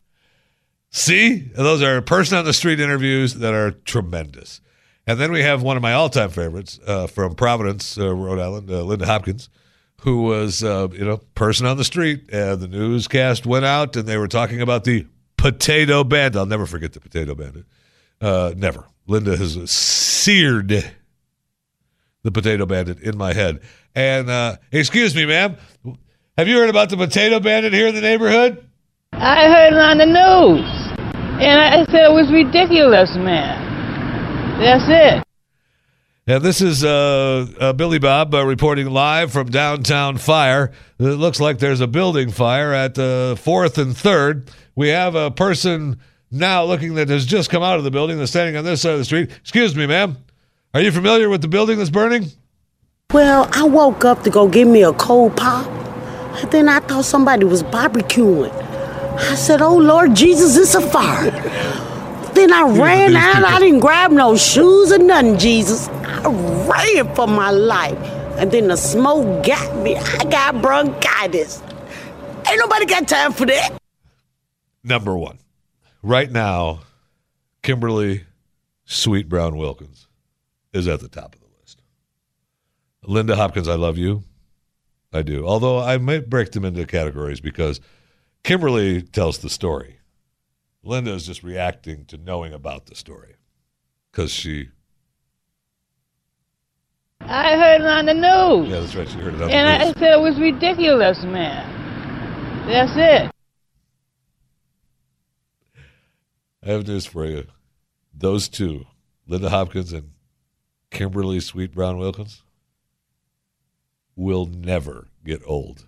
See, those are person on the street interviews that are tremendous. And then we have one of my all time favorites uh, from Providence, uh, Rhode Island, uh, Linda Hopkins, who was, uh, you know, person on the street. And the newscast went out and they were talking about the potato bandit. I'll never forget the potato bandit. Uh, never. Linda has seared the potato bandit in my head. And uh, excuse me, ma'am, have you heard about the potato bandit here in the neighborhood? I heard it on the news. And I said it was ridiculous, man. That's it. And this is uh, uh, Billy Bob uh, reporting live from downtown fire. It looks like there's a building fire at uh, 4th and 3rd. We have a person now looking that has just come out of the building that's standing on this side of the street. Excuse me, ma'am. Are you familiar with the building that's burning? Well, I woke up to go get me a cold pop. And then I thought somebody was barbecuing. I said, Oh Lord Jesus, it's a fire. Then I ran out. I didn't grab no shoes or nothing, Jesus. I ran for my life. And then the smoke got me. I got bronchitis. Ain't nobody got time for that. Number one. Right now, Kimberly Sweet Brown Wilkins is at the top of the list. Linda Hopkins, I love you. I do. Although I might break them into categories because Kimberly tells the story. Linda is just reacting to knowing about the story because she. I heard it on the news. Yeah, that's right. She heard it on and the I said it was ridiculous, man. That's it. I have news for you. Those two, Linda Hopkins and Kimberly Sweet Brown Wilkins, will never get old.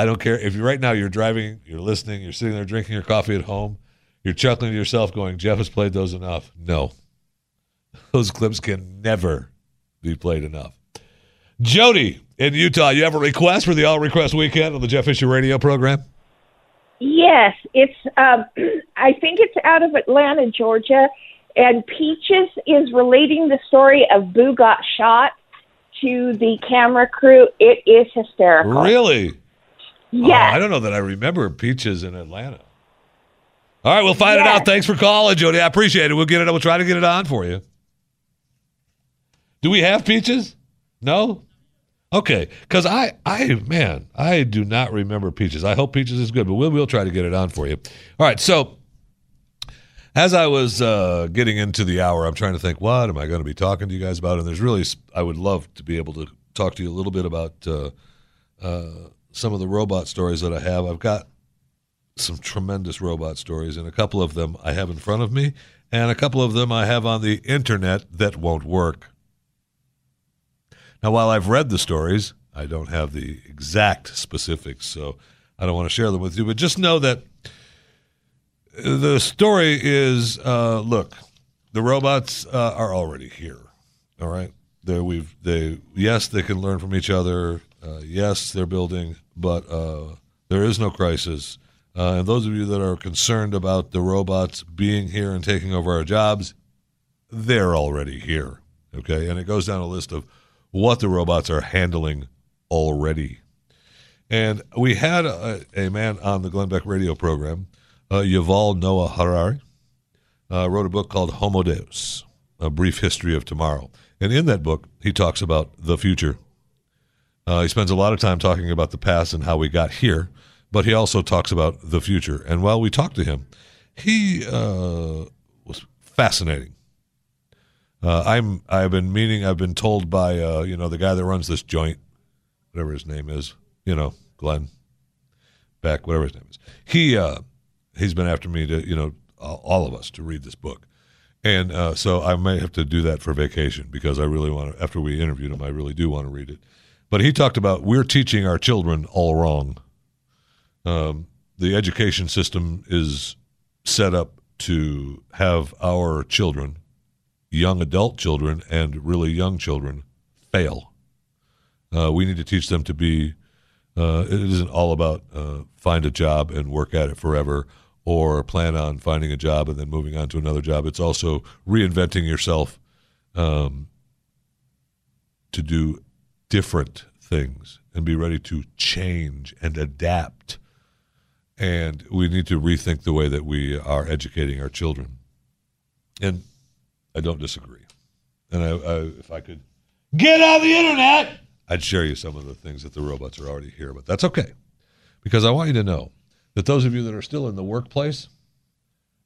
I don't care if you right now you're driving, you're listening, you're sitting there drinking your coffee at home, you're chuckling to yourself, going, "Jeff has played those enough." No, those clips can never be played enough. Jody in Utah, you have a request for the All Request Weekend on the Jeff Fisher Radio program? Yes, it's. Um, I think it's out of Atlanta, Georgia, and Peaches is relating the story of Boo got shot to the camera crew. It is hysterical. Really? Yes. Oh, I don't know that I remember Peaches in Atlanta. All right, we'll find it out. Thanks for calling, Jody. I appreciate it. We'll get it. We'll try to get it on for you. Do we have Peaches? No. Okay, because I, I, man, I do not remember Peaches. I hope Peaches is good, but we'll, we'll try to get it on for you. All right, so as I was uh, getting into the hour, I'm trying to think, what am I going to be talking to you guys about? And there's really, I would love to be able to talk to you a little bit about uh, uh, some of the robot stories that I have. I've got some tremendous robot stories, and a couple of them I have in front of me, and a couple of them I have on the internet that won't work. Now, while I've read the stories, I don't have the exact specifics, so I don't want to share them with you, but just know that the story is uh, look, the robots uh, are already here. All right, they we've they yes they can learn from each other. Uh, yes, they're building, but uh, there is no crisis. Uh, and those of you that are concerned about the robots being here and taking over our jobs, they're already here. Okay, and it goes down a list of what the robots are handling already. And we had a, a man on the Glenn Beck radio program, uh, Yuval Noah Harari, uh, wrote a book called Homo Deus, A Brief History of Tomorrow. And in that book, he talks about the future. Uh, he spends a lot of time talking about the past and how we got here, but he also talks about the future. And while we talked to him, he uh, was fascinating. Uh, I'm I've been meaning I've been told by uh, you know the guy that runs this joint, whatever his name is, you know Glenn Beck, whatever his name is. He uh, he's been after me to you know all of us to read this book, and uh, so I may have to do that for vacation because I really want to. After we interviewed him, I really do want to read it. But he talked about we're teaching our children all wrong. Um, the education system is set up to have our children, young adult children, and really young children fail. Uh, we need to teach them to be. Uh, it isn't all about uh, find a job and work at it forever, or plan on finding a job and then moving on to another job. It's also reinventing yourself um, to do different things and be ready to change and adapt. And we need to rethink the way that we are educating our children. And I don't disagree. And I, I, if I could get on the internet, I'd share you some of the things that the robots are already here. But that's okay, because I want you to know that those of you that are still in the workplace,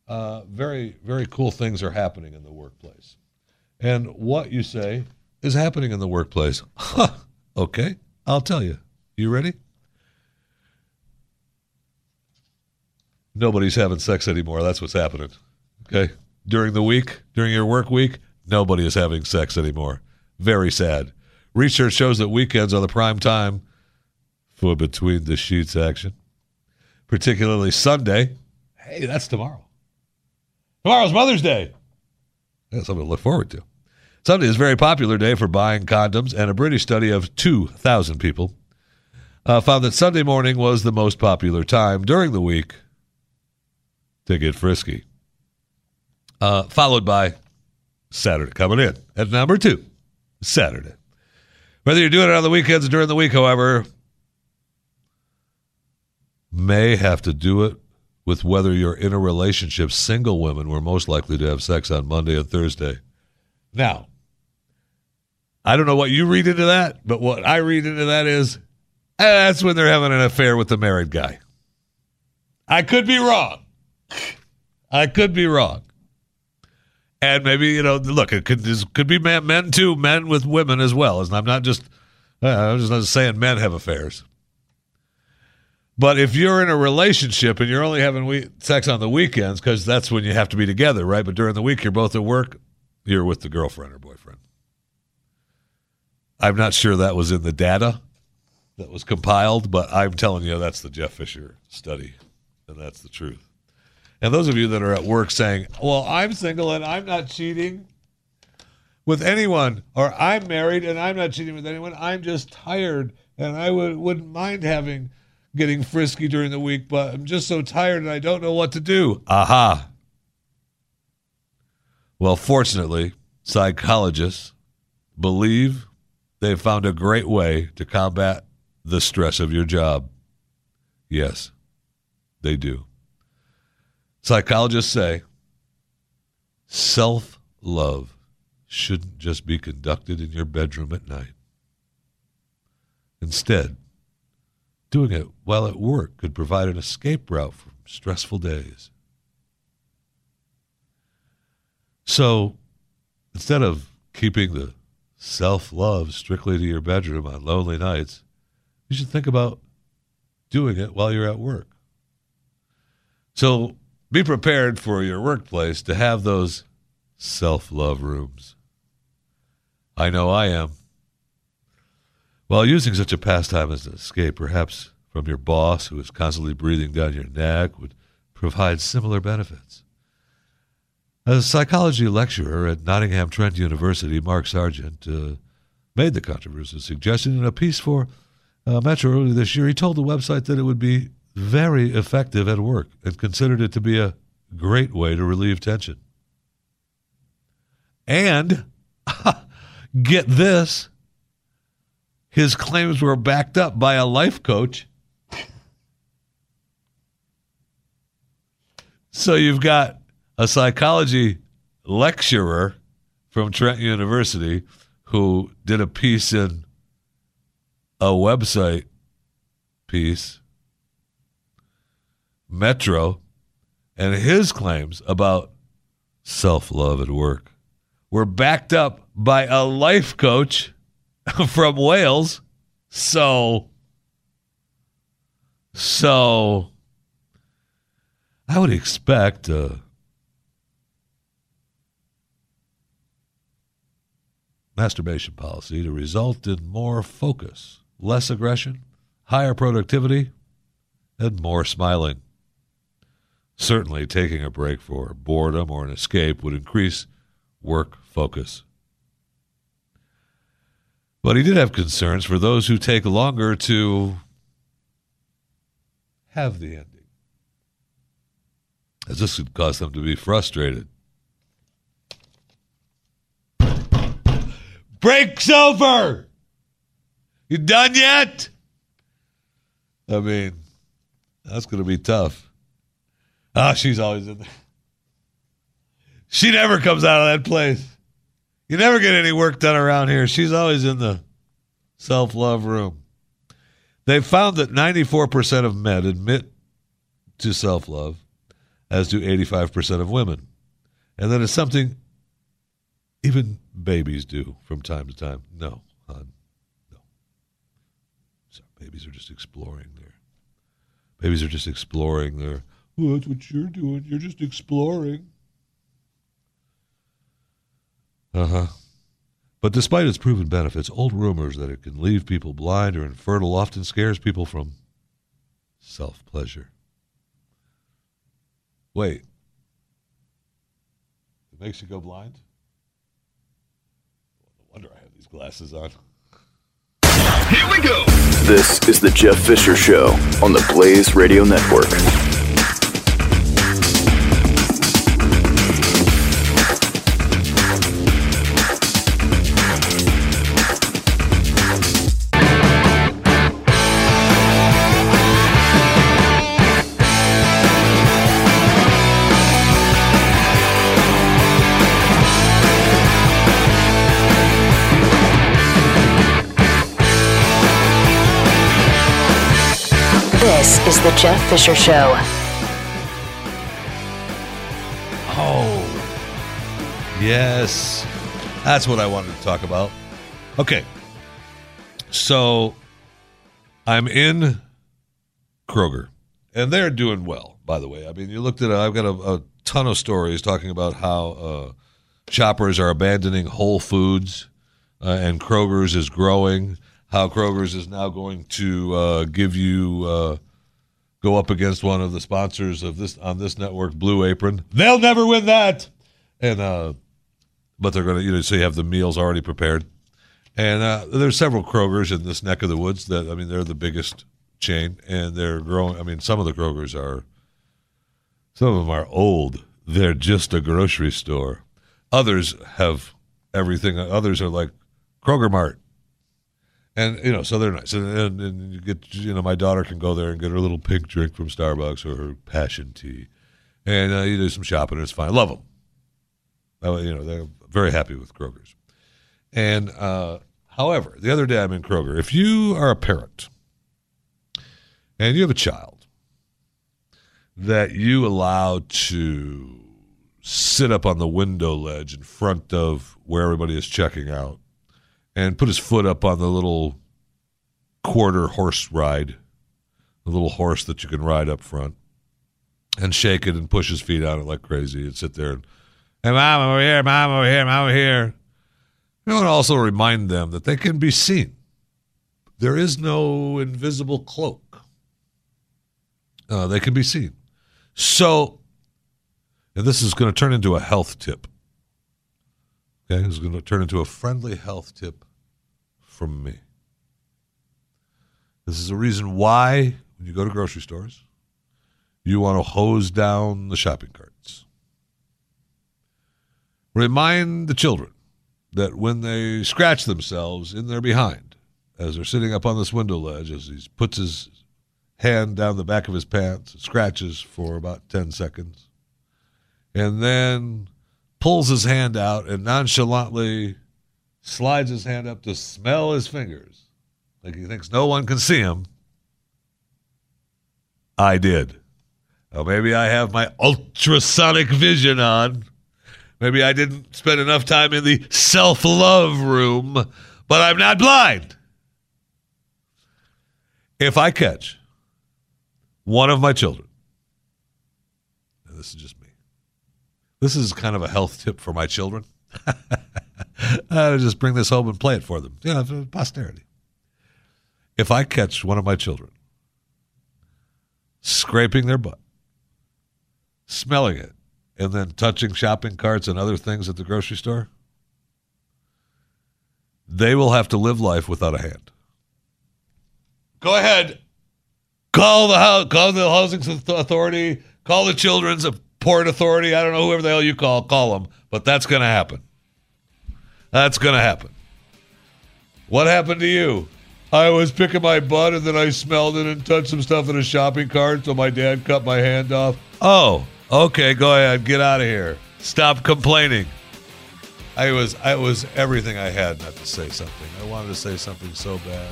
uh, very, very cool things are happening in the workplace. And what you say is happening in the workplace. Huh. okay, I'll tell you. You ready? Nobody's having sex anymore. That's what's happening. Okay. During the week, during your work week, nobody is having sex anymore. Very sad. Research shows that weekends are the prime time for between the sheets action, particularly Sunday. Hey, that's tomorrow. Tomorrow's Mother's Day. That's something to look forward to. Sunday is a very popular day for buying condoms, and a British study of 2,000 people uh, found that Sunday morning was the most popular time during the week to get frisky. Uh, followed by Saturday coming in at number two, Saturday. Whether you're doing it on the weekends or during the week, however, may have to do it with whether you're in a relationship. Single women were most likely to have sex on Monday and Thursday. Now, I don't know what you read into that, but what I read into that is that's when they're having an affair with the married guy. I could be wrong. I could be wrong. And maybe, you know, look, it could, this could be men, men too, men with women as well. And I'm not just, uh, I'm just not saying men have affairs. But if you're in a relationship and you're only having we- sex on the weekends, because that's when you have to be together, right? But during the week, you're both at work, you're with the girlfriend or boyfriend. I'm not sure that was in the data that was compiled, but I'm telling you, that's the Jeff Fisher study, and that's the truth. And those of you that are at work saying, well, I'm single and I'm not cheating with anyone, or I'm married and I'm not cheating with anyone, I'm just tired and I would, wouldn't mind having getting frisky during the week, but I'm just so tired and I don't know what to do. Aha. Well, fortunately, psychologists believe they've found a great way to combat the stress of your job. Yes, they do. Psychologists say self love shouldn't just be conducted in your bedroom at night. Instead, doing it while at work could provide an escape route from stressful days. So, instead of keeping the self love strictly to your bedroom on lonely nights, you should think about doing it while you're at work. So, be prepared for your workplace to have those self love rooms. I know I am. While using such a pastime as an escape, perhaps from your boss who is constantly breathing down your neck, would provide similar benefits. A psychology lecturer at Nottingham Trent University, Mark Sergeant uh, made the controversial suggestion in a piece for uh, Metro earlier this year. He told the website that it would be very effective at work and considered it to be a great way to relieve tension. And get this his claims were backed up by a life coach. So you've got a psychology lecturer from Trent University who did a piece in a website piece, Metro, and his claims about self love at work were backed up by a life coach from Wales. So, so I would expect uh, masturbation policy to result in more focus, less aggression, higher productivity, and more smiling. Certainly, taking a break for boredom or an escape would increase work focus. But he did have concerns for those who take longer to have the ending, as this could cause them to be frustrated. Break's over! You done yet? I mean, that's going to be tough. Ah, oh, she's always in there. She never comes out of that place. You never get any work done around here. She's always in the self love room. They found that 94% of men admit to self love, as do 85% of women. And that is something even babies do from time to time. No, hon. No. So babies are just exploring their babies are just exploring their well, that's what you're doing. You're just exploring. Uh huh. But despite its proven benefits, old rumors that it can leave people blind or infertile often scares people from self pleasure. Wait. It makes you go blind? No wonder I have these glasses on. Here we go. This is the Jeff Fisher Show on the Blaze Radio Network. The Jeff Fisher Show. Oh, yes. That's what I wanted to talk about. Okay. So I'm in Kroger, and they're doing well, by the way. I mean, you looked at, I've got a, a ton of stories talking about how uh, shoppers are abandoning Whole Foods uh, and Kroger's is growing how Kroger's is now going to uh, give you uh, go up against one of the sponsors of this on this network, Blue Apron. They'll never win that, and uh, but they're to you know so you have the meals already prepared, and uh, there's several Kroger's in this neck of the woods that I mean they're the biggest chain and they're growing. I mean some of the Kroger's are some of them are old. They're just a grocery store. Others have everything. Others are like Kroger Mart and you know, so they're nice, and, and, and, you get, you know, my daughter can go there and get her little pink drink from Starbucks or her passion tea, and uh, you do some shopping, it's fine. Love them. Uh, you know, they're very happy with Kroger's. And uh, however, the other day I'm in Kroger. If you are a parent and you have a child that you allow to sit up on the window ledge in front of where everybody is checking out and put his foot up on the little quarter horse ride, the little horse that you can ride up front, and shake it and push his feet on it like crazy and sit there and, hey, mom over here, mom over here, mom over here. You know, and also remind them that they can be seen. There is no invisible cloak. Uh, they can be seen. So, and this is going to turn into a health tip. Okay, this is going to turn into a friendly health tip from me. This is a reason why, when you go to grocery stores, you want to hose down the shopping carts. Remind the children that when they scratch themselves in their behind, as they're sitting up on this window ledge, as he puts his hand down the back of his pants, scratches for about 10 seconds, and then pulls his hand out and nonchalantly slides his hand up to smell his fingers like he thinks no one can see him. I did. Oh, maybe I have my ultrasonic vision on. Maybe I didn't spend enough time in the self love room, but I'm not blind. If I catch one of my children, this is just me, this is kind of a health tip for my children. I'll just bring this home and play it for them. Yeah, for posterity. If I catch one of my children scraping their butt, smelling it, and then touching shopping carts and other things at the grocery store, they will have to live life without a hand. Go ahead. Call the house, call the housing authority, call the children's port authority. I don't know whoever the hell you call, call them, but that's going to happen. That's going to happen. What happened to you? I was picking my butt and then I smelled it and touched some stuff in a shopping cart, so my dad cut my hand off. Oh, okay, go ahead, get out of here. Stop complaining. I was I was everything I had not to say something. I wanted to say something so bad.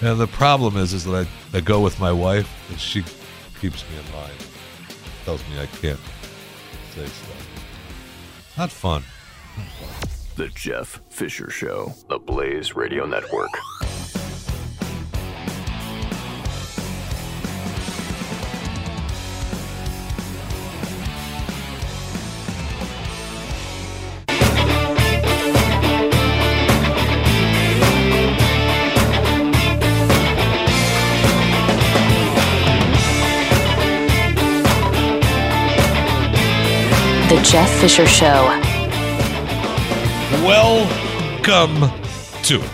And the problem is is that I, I go with my wife and she keeps me in line. Tells me I can't say stuff. Not fun. The Jeff Fisher Show, the Blaze Radio Network. Jeff Fisher Show. Welcome to it.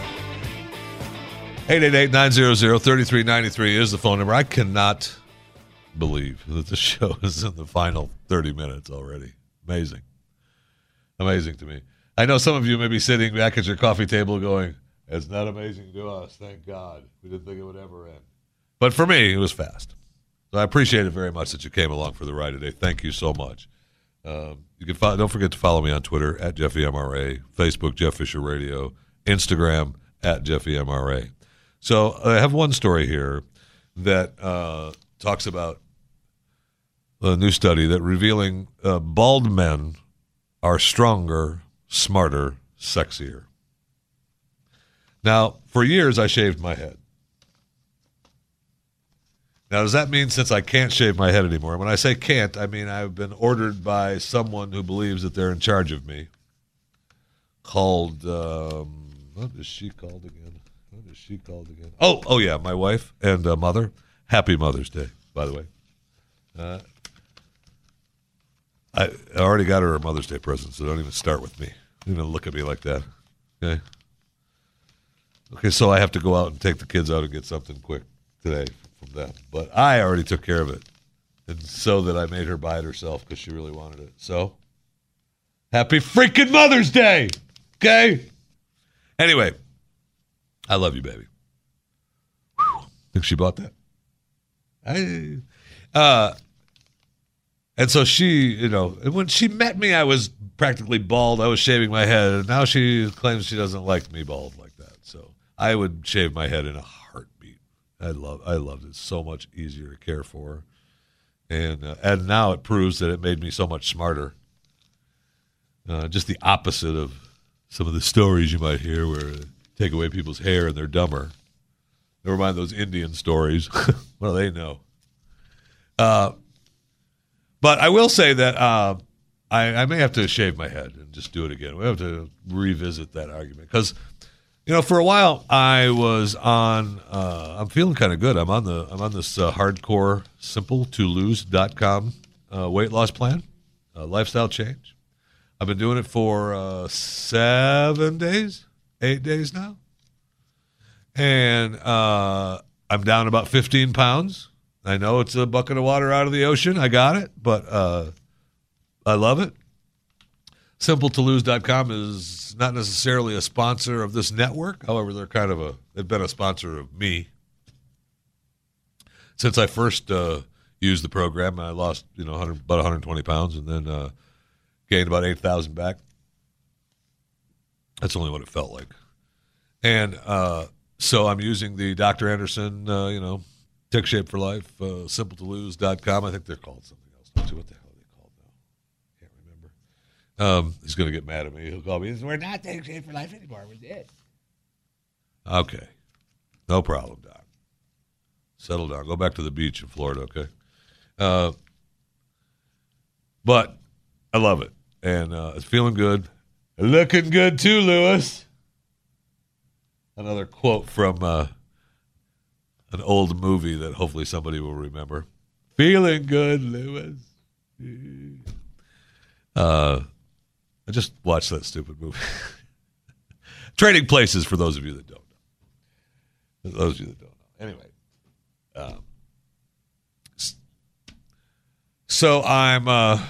888-900-3393 is the phone number. I cannot believe that the show is in the final 30 minutes already. Amazing. Amazing to me. I know some of you may be sitting back at your coffee table going, it's not amazing to us. Thank God. We didn't think it would ever end. But for me, it was fast. So I appreciate it very much that you came along for the ride today. Thank you so much. Um, you can follow, don't forget to follow me on Twitter at JeffyMRA, Facebook Jeff Fisher Radio, Instagram at JeffyMRA. So I have one story here that uh, talks about a new study that revealing uh, bald men are stronger, smarter, sexier. Now, for years I shaved my head. Now, does that mean since I can't shave my head anymore? When I say can't, I mean I've been ordered by someone who believes that they're in charge of me. Called, um, what is she called again? What is she called again? Oh, oh yeah, my wife and uh, mother. Happy Mother's Day, by the way. Uh, I already got her a Mother's Day present, so don't even start with me. Don't even look at me like that. Okay. Okay, so I have to go out and take the kids out and get something quick today from them. But I already took care of it. And so that I made her buy it herself because she really wanted it. So, happy freaking Mother's Day. Okay? Anyway, I love you, baby. Whew. Think she bought that? I, uh, and so she, you know, when she met me, I was practically bald. I was shaving my head. And now she claims she doesn't like me bald like that. So I would shave my head in a I love I loved it so much easier to care for, and uh, and now it proves that it made me so much smarter. Uh, just the opposite of some of the stories you might hear where take away people's hair and they're dumber. Never mind those Indian stories. what do they know? Uh, but I will say that uh, I, I may have to shave my head and just do it again. We have to revisit that argument because you know, for a while I was on. Uh, I'm feeling kind of good. I'm on the. I'm on this uh, hardcore SimpleToLose.com uh, weight loss plan, uh, lifestyle change. I've been doing it for uh, seven days, eight days now, and uh, I'm down about 15 pounds. I know it's a bucket of water out of the ocean. I got it, but uh, I love it. SimpleToLose.com is not necessarily a sponsor of this network. However, they're kind of a they've been a sponsor of me since I first uh, used the program. I lost, you know, 100, about 120 pounds and then uh, gained about 8,000 back. That's only what it felt like. And uh, so I'm using the Dr. Andersen, uh, you know, Take Shape for Life, uh, simple to I think they're called something else. What the hell are they called now? Can't remember. Um, he's going to get mad at me. He'll call me. We're not taking Shape for Life anymore. We're dead. Okay. No problem, Doc. Settle down. Go back to the beach in Florida, okay? Uh, but I love it. And uh, it's feeling good. Looking good too, Louis. Another quote from uh, an old movie that hopefully somebody will remember. Feeling good, Louis. Uh, I just watched that stupid movie. Trading Places for those of you that don't know. Those of you that don't know. Anyway. Um, so I'm uh,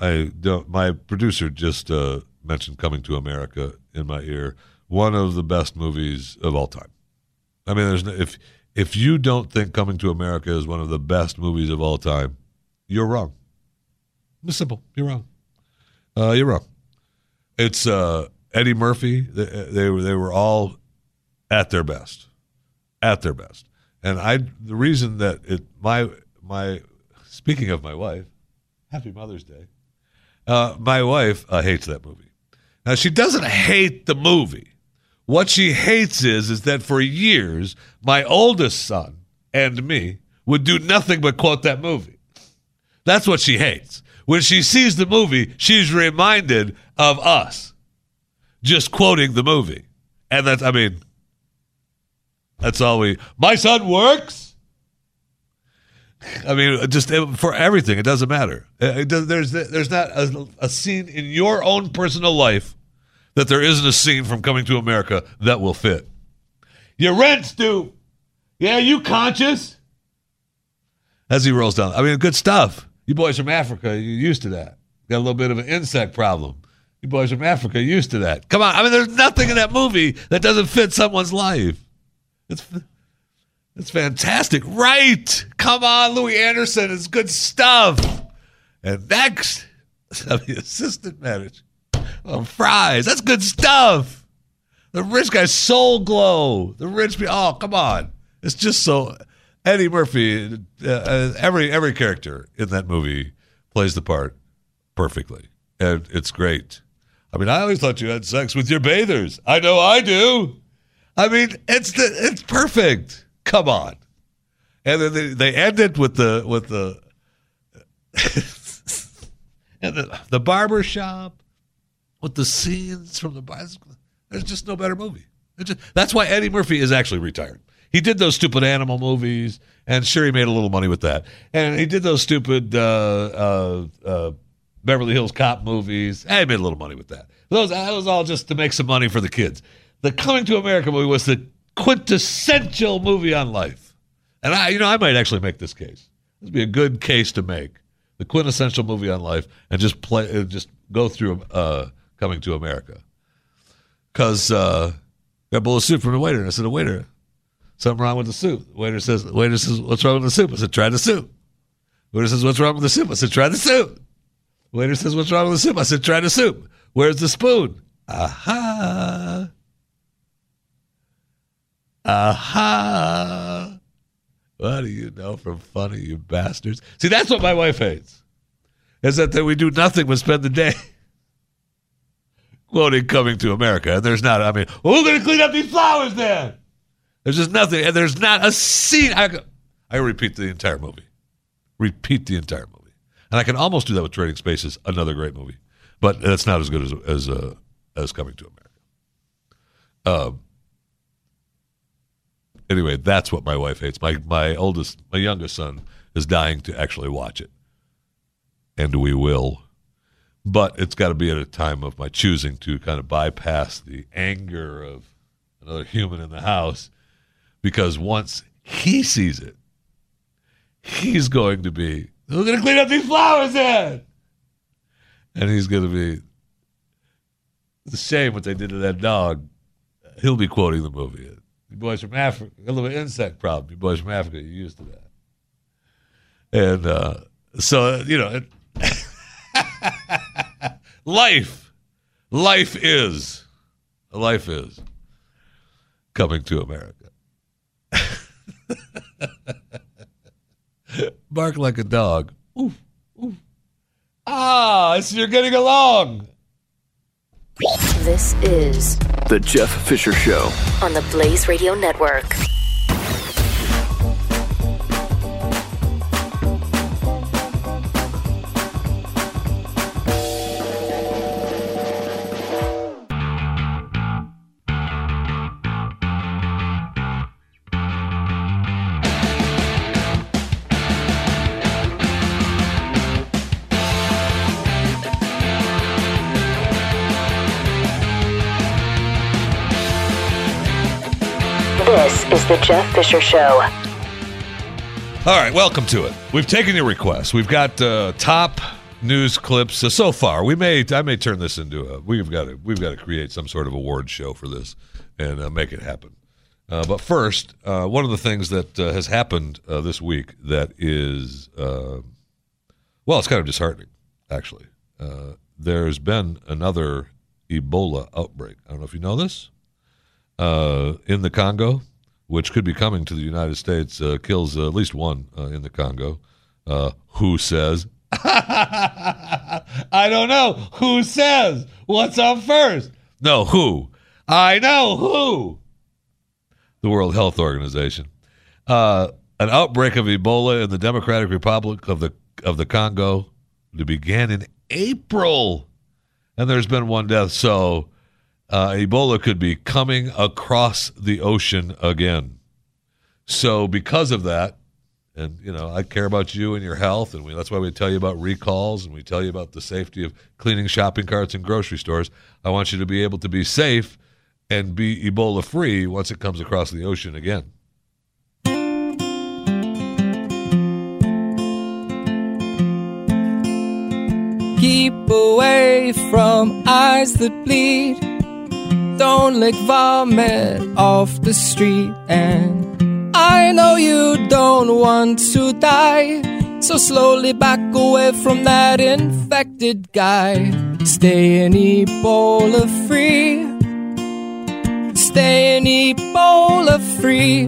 I don't my producer just uh, mentioned Coming to America in my ear. One of the best movies of all time. I mean, there's no, if if you don't think Coming to America is one of the best movies of all time, you're wrong. It's simple. You're wrong. Uh, you're wrong. It's uh, Eddie Murphy. They, they were they were all at their best, at their best. And I the reason that it my my speaking of my wife, Happy Mother's Day. Uh, my wife uh, hates that movie. Now she doesn't hate the movie. What she hates is is that for years my oldest son and me would do nothing but quote that movie. That's what she hates. When she sees the movie, she's reminded of us just quoting the movie. And that's I mean, that's all we. My son works. I mean, just for everything, it doesn't matter. It does, there's there's not a, a, scene in your own personal life that there isn't a scene from Coming to America that will fit. Your rent's due. Yeah, you conscious? As he rolls down, I mean, good stuff. You boys from Africa, you're used to that. Got a little bit of an insect problem. You boys from Africa, used to that. Come on, I mean, there's nothing in that movie that doesn't fit someone's life. It's it's fantastic, right? Come on, Louie Anderson, it's good stuff. And next, the assistant manager Fry's. That's good stuff. The rich guy's Soul Glo. The rich, people, oh come on, it's just so. Eddie Murphy, uh, uh, every every character in that movie plays the part perfectly, and it's great. I mean, I always thought you had sex with your bathers. I know I do. I mean, it's the, it's perfect. Come on. And then they, they end it with the with the and the, the barber shop with the scenes from the bicycle. There's just no better movie. Just, that's why Eddie Murphy is actually retired. He did those stupid animal movies, and sure, he made a little money with that. And he did those stupid uh, uh, uh, Beverly Hills Cop movies. He made a little money with that. Those that was all just to make some money for the kids the Coming to America movie was the quintessential movie on life. And I, you know, I might actually make this case. This would be a good case to make. The quintessential movie on life, and just play, uh, just go through uh, Coming to America. Because uh, got a bowl of soup from the waiter, and I said, "The waiter, something wrong with the soup." The waiter says, "The waiter says, what's wrong with the soup?" I said, "Try the soup." Waiter says, "What's wrong with the soup?" I said, "Try the soup." Waiter says, "What's wrong with the soup?" I said, "Try the soup." Where's the spoon? Aha. Aha. What do you know from funny, you bastards? See, that's what my wife hates. Is that, that we do nothing but spend the day quoting coming to America. And there's not, I mean, well, who's going to clean up these flowers then? There's just nothing. And there's not a scene. I, I repeat the entire movie. Repeat the entire movie. And I can almost do that with Trading Spaces, another great movie. But that's not as good as, as, uh, as Coming to America. Um, anyway, that's what my wife hates. My my oldest, my youngest son is dying to actually watch it, and we will. But it's got to be at a time of my choosing to kind of bypass the anger of another human in the house, because once he sees it, he's going to be, "Who's going to clean up these flowers then?" And he's going to be. A shame what they did to that dog. He'll be quoting the movie. You boys from Africa, a little insect problem. You boys from Africa, you're used to that. and uh, so you know, life, life is, life is coming to America. Bark like a dog. Oof, oof. Ah, so you're getting along. This is The Jeff Fisher Show. on the Blaze Radio Network. The Jeff Fisher Show. All right, welcome to it. We've taken your requests. We've got uh, top news clips so far. We may I may turn this into a we've got to we've got to create some sort of award show for this and uh, make it happen. Uh, but first, uh, one of the things that uh, has happened this week that is well, it's kind of disheartening actually. There's been another Ebola outbreak. I don't know if you know this in the Congo, which could be coming to the United States, uh, kills uh, at least one uh, in the Congo. Uh, who says? I don't know. Who says? What's up first? No, who? I know who. The World Health Organization. Uh, an outbreak of Ebola in the Democratic Republic of the of the Congo began in April, and there's been one death. So uh, Ebola could be coming across the ocean again. So, because of that, and you know, I care about you and your health, and we, that's why we tell you about recalls and we tell you about the safety of cleaning shopping carts in grocery stores. I want you to be able to be safe and be Ebola free once it comes across the ocean again. Keep away from eyes that bleed. Don't lick vomit off the street. And I know you don't want to die. So slowly back away from that infected guy. Stay in Ebola free. Stay in Ebola free.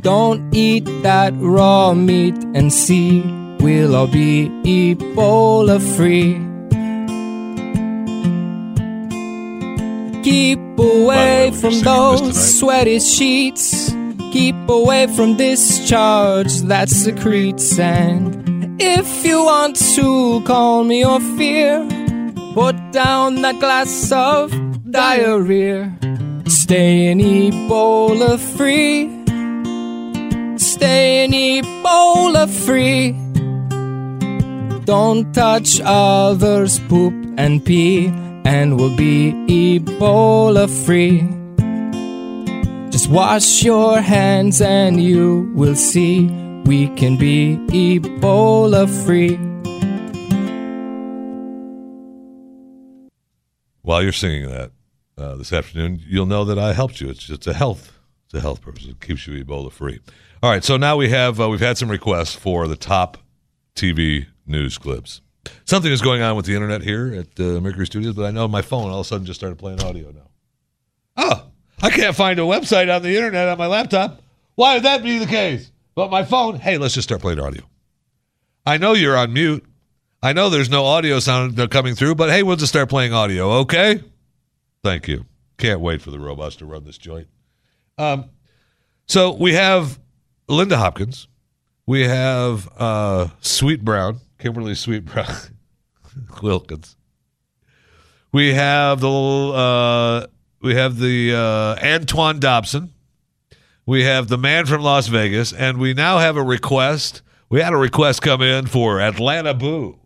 Don't eat that raw meat and see we'll all be Ebola free. Keep away from those sweaty sheets. Keep away from discharge that secretes. And if you want to calm your fear, put down that glass of diarrhea. Stay in Ebola free. Stay in Ebola free. Don't touch others' poop and pee, and we'll be Ebola free. Just wash your hands, and you will see we can be Ebola free. While you're singing that uh, this afternoon, you'll know that I helped you. It's it's a health it's a health purpose. It keeps you Ebola free. All right, so now we have uh, we've had some requests for the top TV news clips. Something is going on with the internet here at uh, Mercury Studios, but I know my phone all of a sudden just started playing audio now. Oh, I can't find a website on the internet on my laptop. Why would that be the case? But my phone, hey, let's just start playing audio. I know you're on mute. I know there's no audio sound coming through, but hey, we'll just start playing audio, okay? Thank you. Can't wait for the robots to run this joint. Um, so we have Linda Hopkins. We have uh, Sweet Brown, Kimberly Sweet Brown Wilkins. We have the uh, we have the uh, Antoine Dodson. We have the man from Las Vegas, and we now have a request. We had a request come in for Atlanta Boo,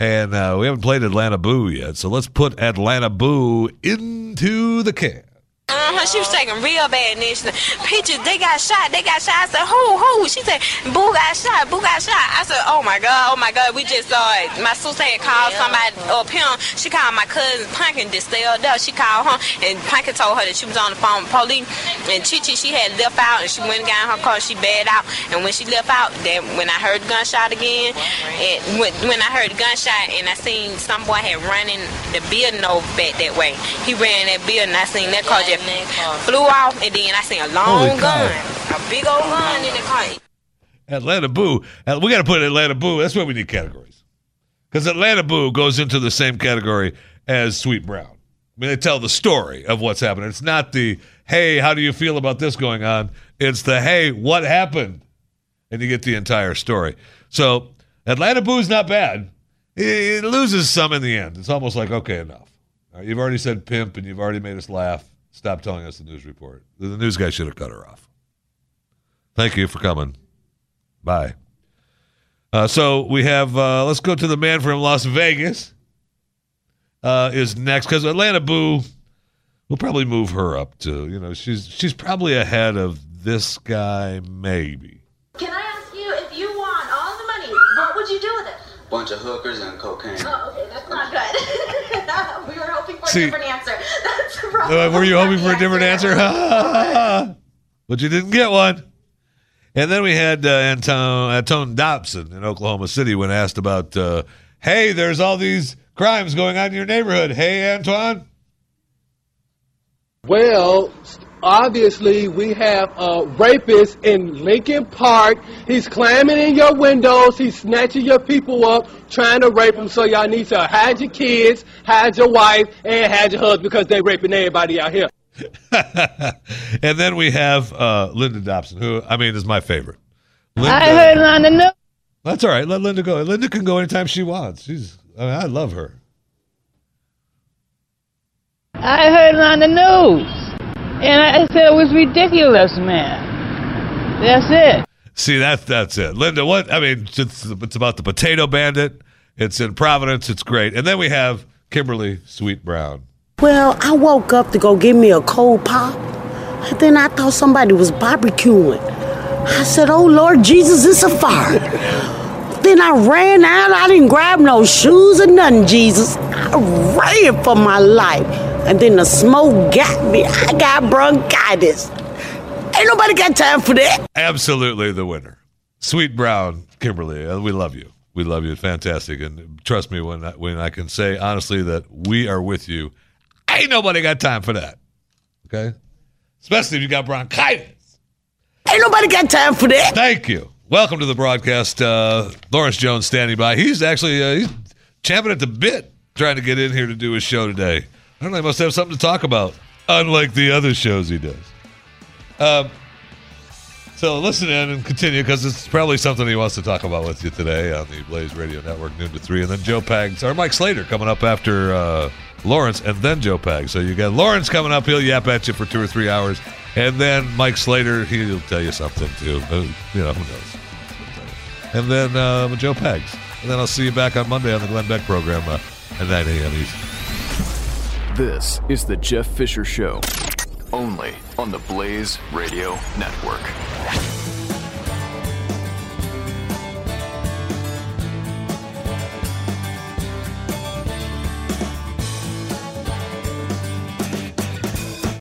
and uh, we haven't played Atlanta Boo yet. So let's put Atlanta Boo into the can. Uh-huh, she was taking real bad initiative. Pictures, they got shot, they got shot. I said, who, who? She said, Boo got shot, Boo got shot. I said, oh my God, oh my God, we just saw it. My sister had called somebody up here. She called my cousin Pumpkin that's still there. She called her, and Pumpkin told her that she was on the phone with police. And Chichi, she had left out, and she went and got in her car, she bad out. And when she left out, then when I heard the gunshot again, and when, when I heard the gunshot, and I seen some boy had running the building over back that way. He ran that building, I seen that car just flew off, and then I seen a long gun, a big old gun in the car. Atlanta Boo. Uh, We got to put Atlanta Boo. That's where we need categories. Because Atlanta Boo goes into the same category as Sweet Brown. I mean, they tell the story of what's happening. It's not the, hey, how do you feel about this going on? It's the, hey, what happened? And you get the entire story. So Atlanta Boo's not bad. It, loses some in the end. It's almost like, okay, enough. Right, you've already said pimp and you've already made us laugh. Stop telling us the news report. The the news guy should have cut her off. Thank you for coming. Bye. Uh, so we have, uh, let's go to the man from Las Vegas uh, is next because Atlanta Boo will probably move her up to, you know, she's she's probably ahead of this guy, maybe. Can I ask you if you want all the money, what would you do with it? Bunch of hookers and cocaine. Oh, okay, that's not good. we were for See- a different answer. That's Uh, wrong. were you hoping for a different answer? but you didn't get one. And then we had uh, Antone, Antone Dodson in Oklahoma City when asked about, uh, hey, there's all these crimes going on in your neighborhood. Hey, Antoine. Well, obviously, we have a rapist in Lincoln Park. He's climbing in your windows. He's snatching your people up, trying to rape them. So y'all need to hide your kids, hide your wife, and hide your husband because they're raping everybody out here. and then we have uh, Linda Dobson, who, I mean, is my favorite. I heard it on the news. That's all right. Let Linda go. Linda can go anytime she wants. She's, I, mean, I love her. I heard it on the news. And I said it was ridiculous, man. That's it. See, that's that's it. Linda, what? I mean, it's, it's about the potato bandit. It's in Providence. It's great. And then we have Kimberly Sweet Brown. Well, I woke up to go get me a cold pop. And then I thought somebody was barbecuing. I said, Oh Lord Jesus, it's a fire. then I ran out. I didn't grab no shoes or nothing, Jesus. I ran for my life. And then the smoke got me. I got bronchitis. Ain't nobody got time for that. Absolutely the winner. Sweet Brown, Kimberly. uh, We love you. We love you. Fantastic. And trust me when I, when I can say honestly that we are with you. Ain't nobody got time for that. Okay? Especially if you got bronchitis. Ain't nobody got time for that. Thank you. Welcome to the broadcast. Uh, Lawrence Jones standing by. He's actually uh, he's champing at the bit trying to get in here to do his show today. I must have something to talk about, unlike the other shows he does. Um, so listen in and continue because it's probably something he wants to talk about with you today on the Blaze Radio Network, noon to three, and then Joe Pags or Mike Slater coming up after uh, Lawrence, and then Joe Pags. So you got Lawrence coming up; he'll yap at you for two or three hours, and then Mike Slater, he'll tell you something too. You know who knows. And then uh, Joe Pags, and then I'll see you back on Monday on the Glenn Beck program uh, at 9 a.m. Eastern. This is the Jeff Fisher Show, only on the Blaze Radio Network.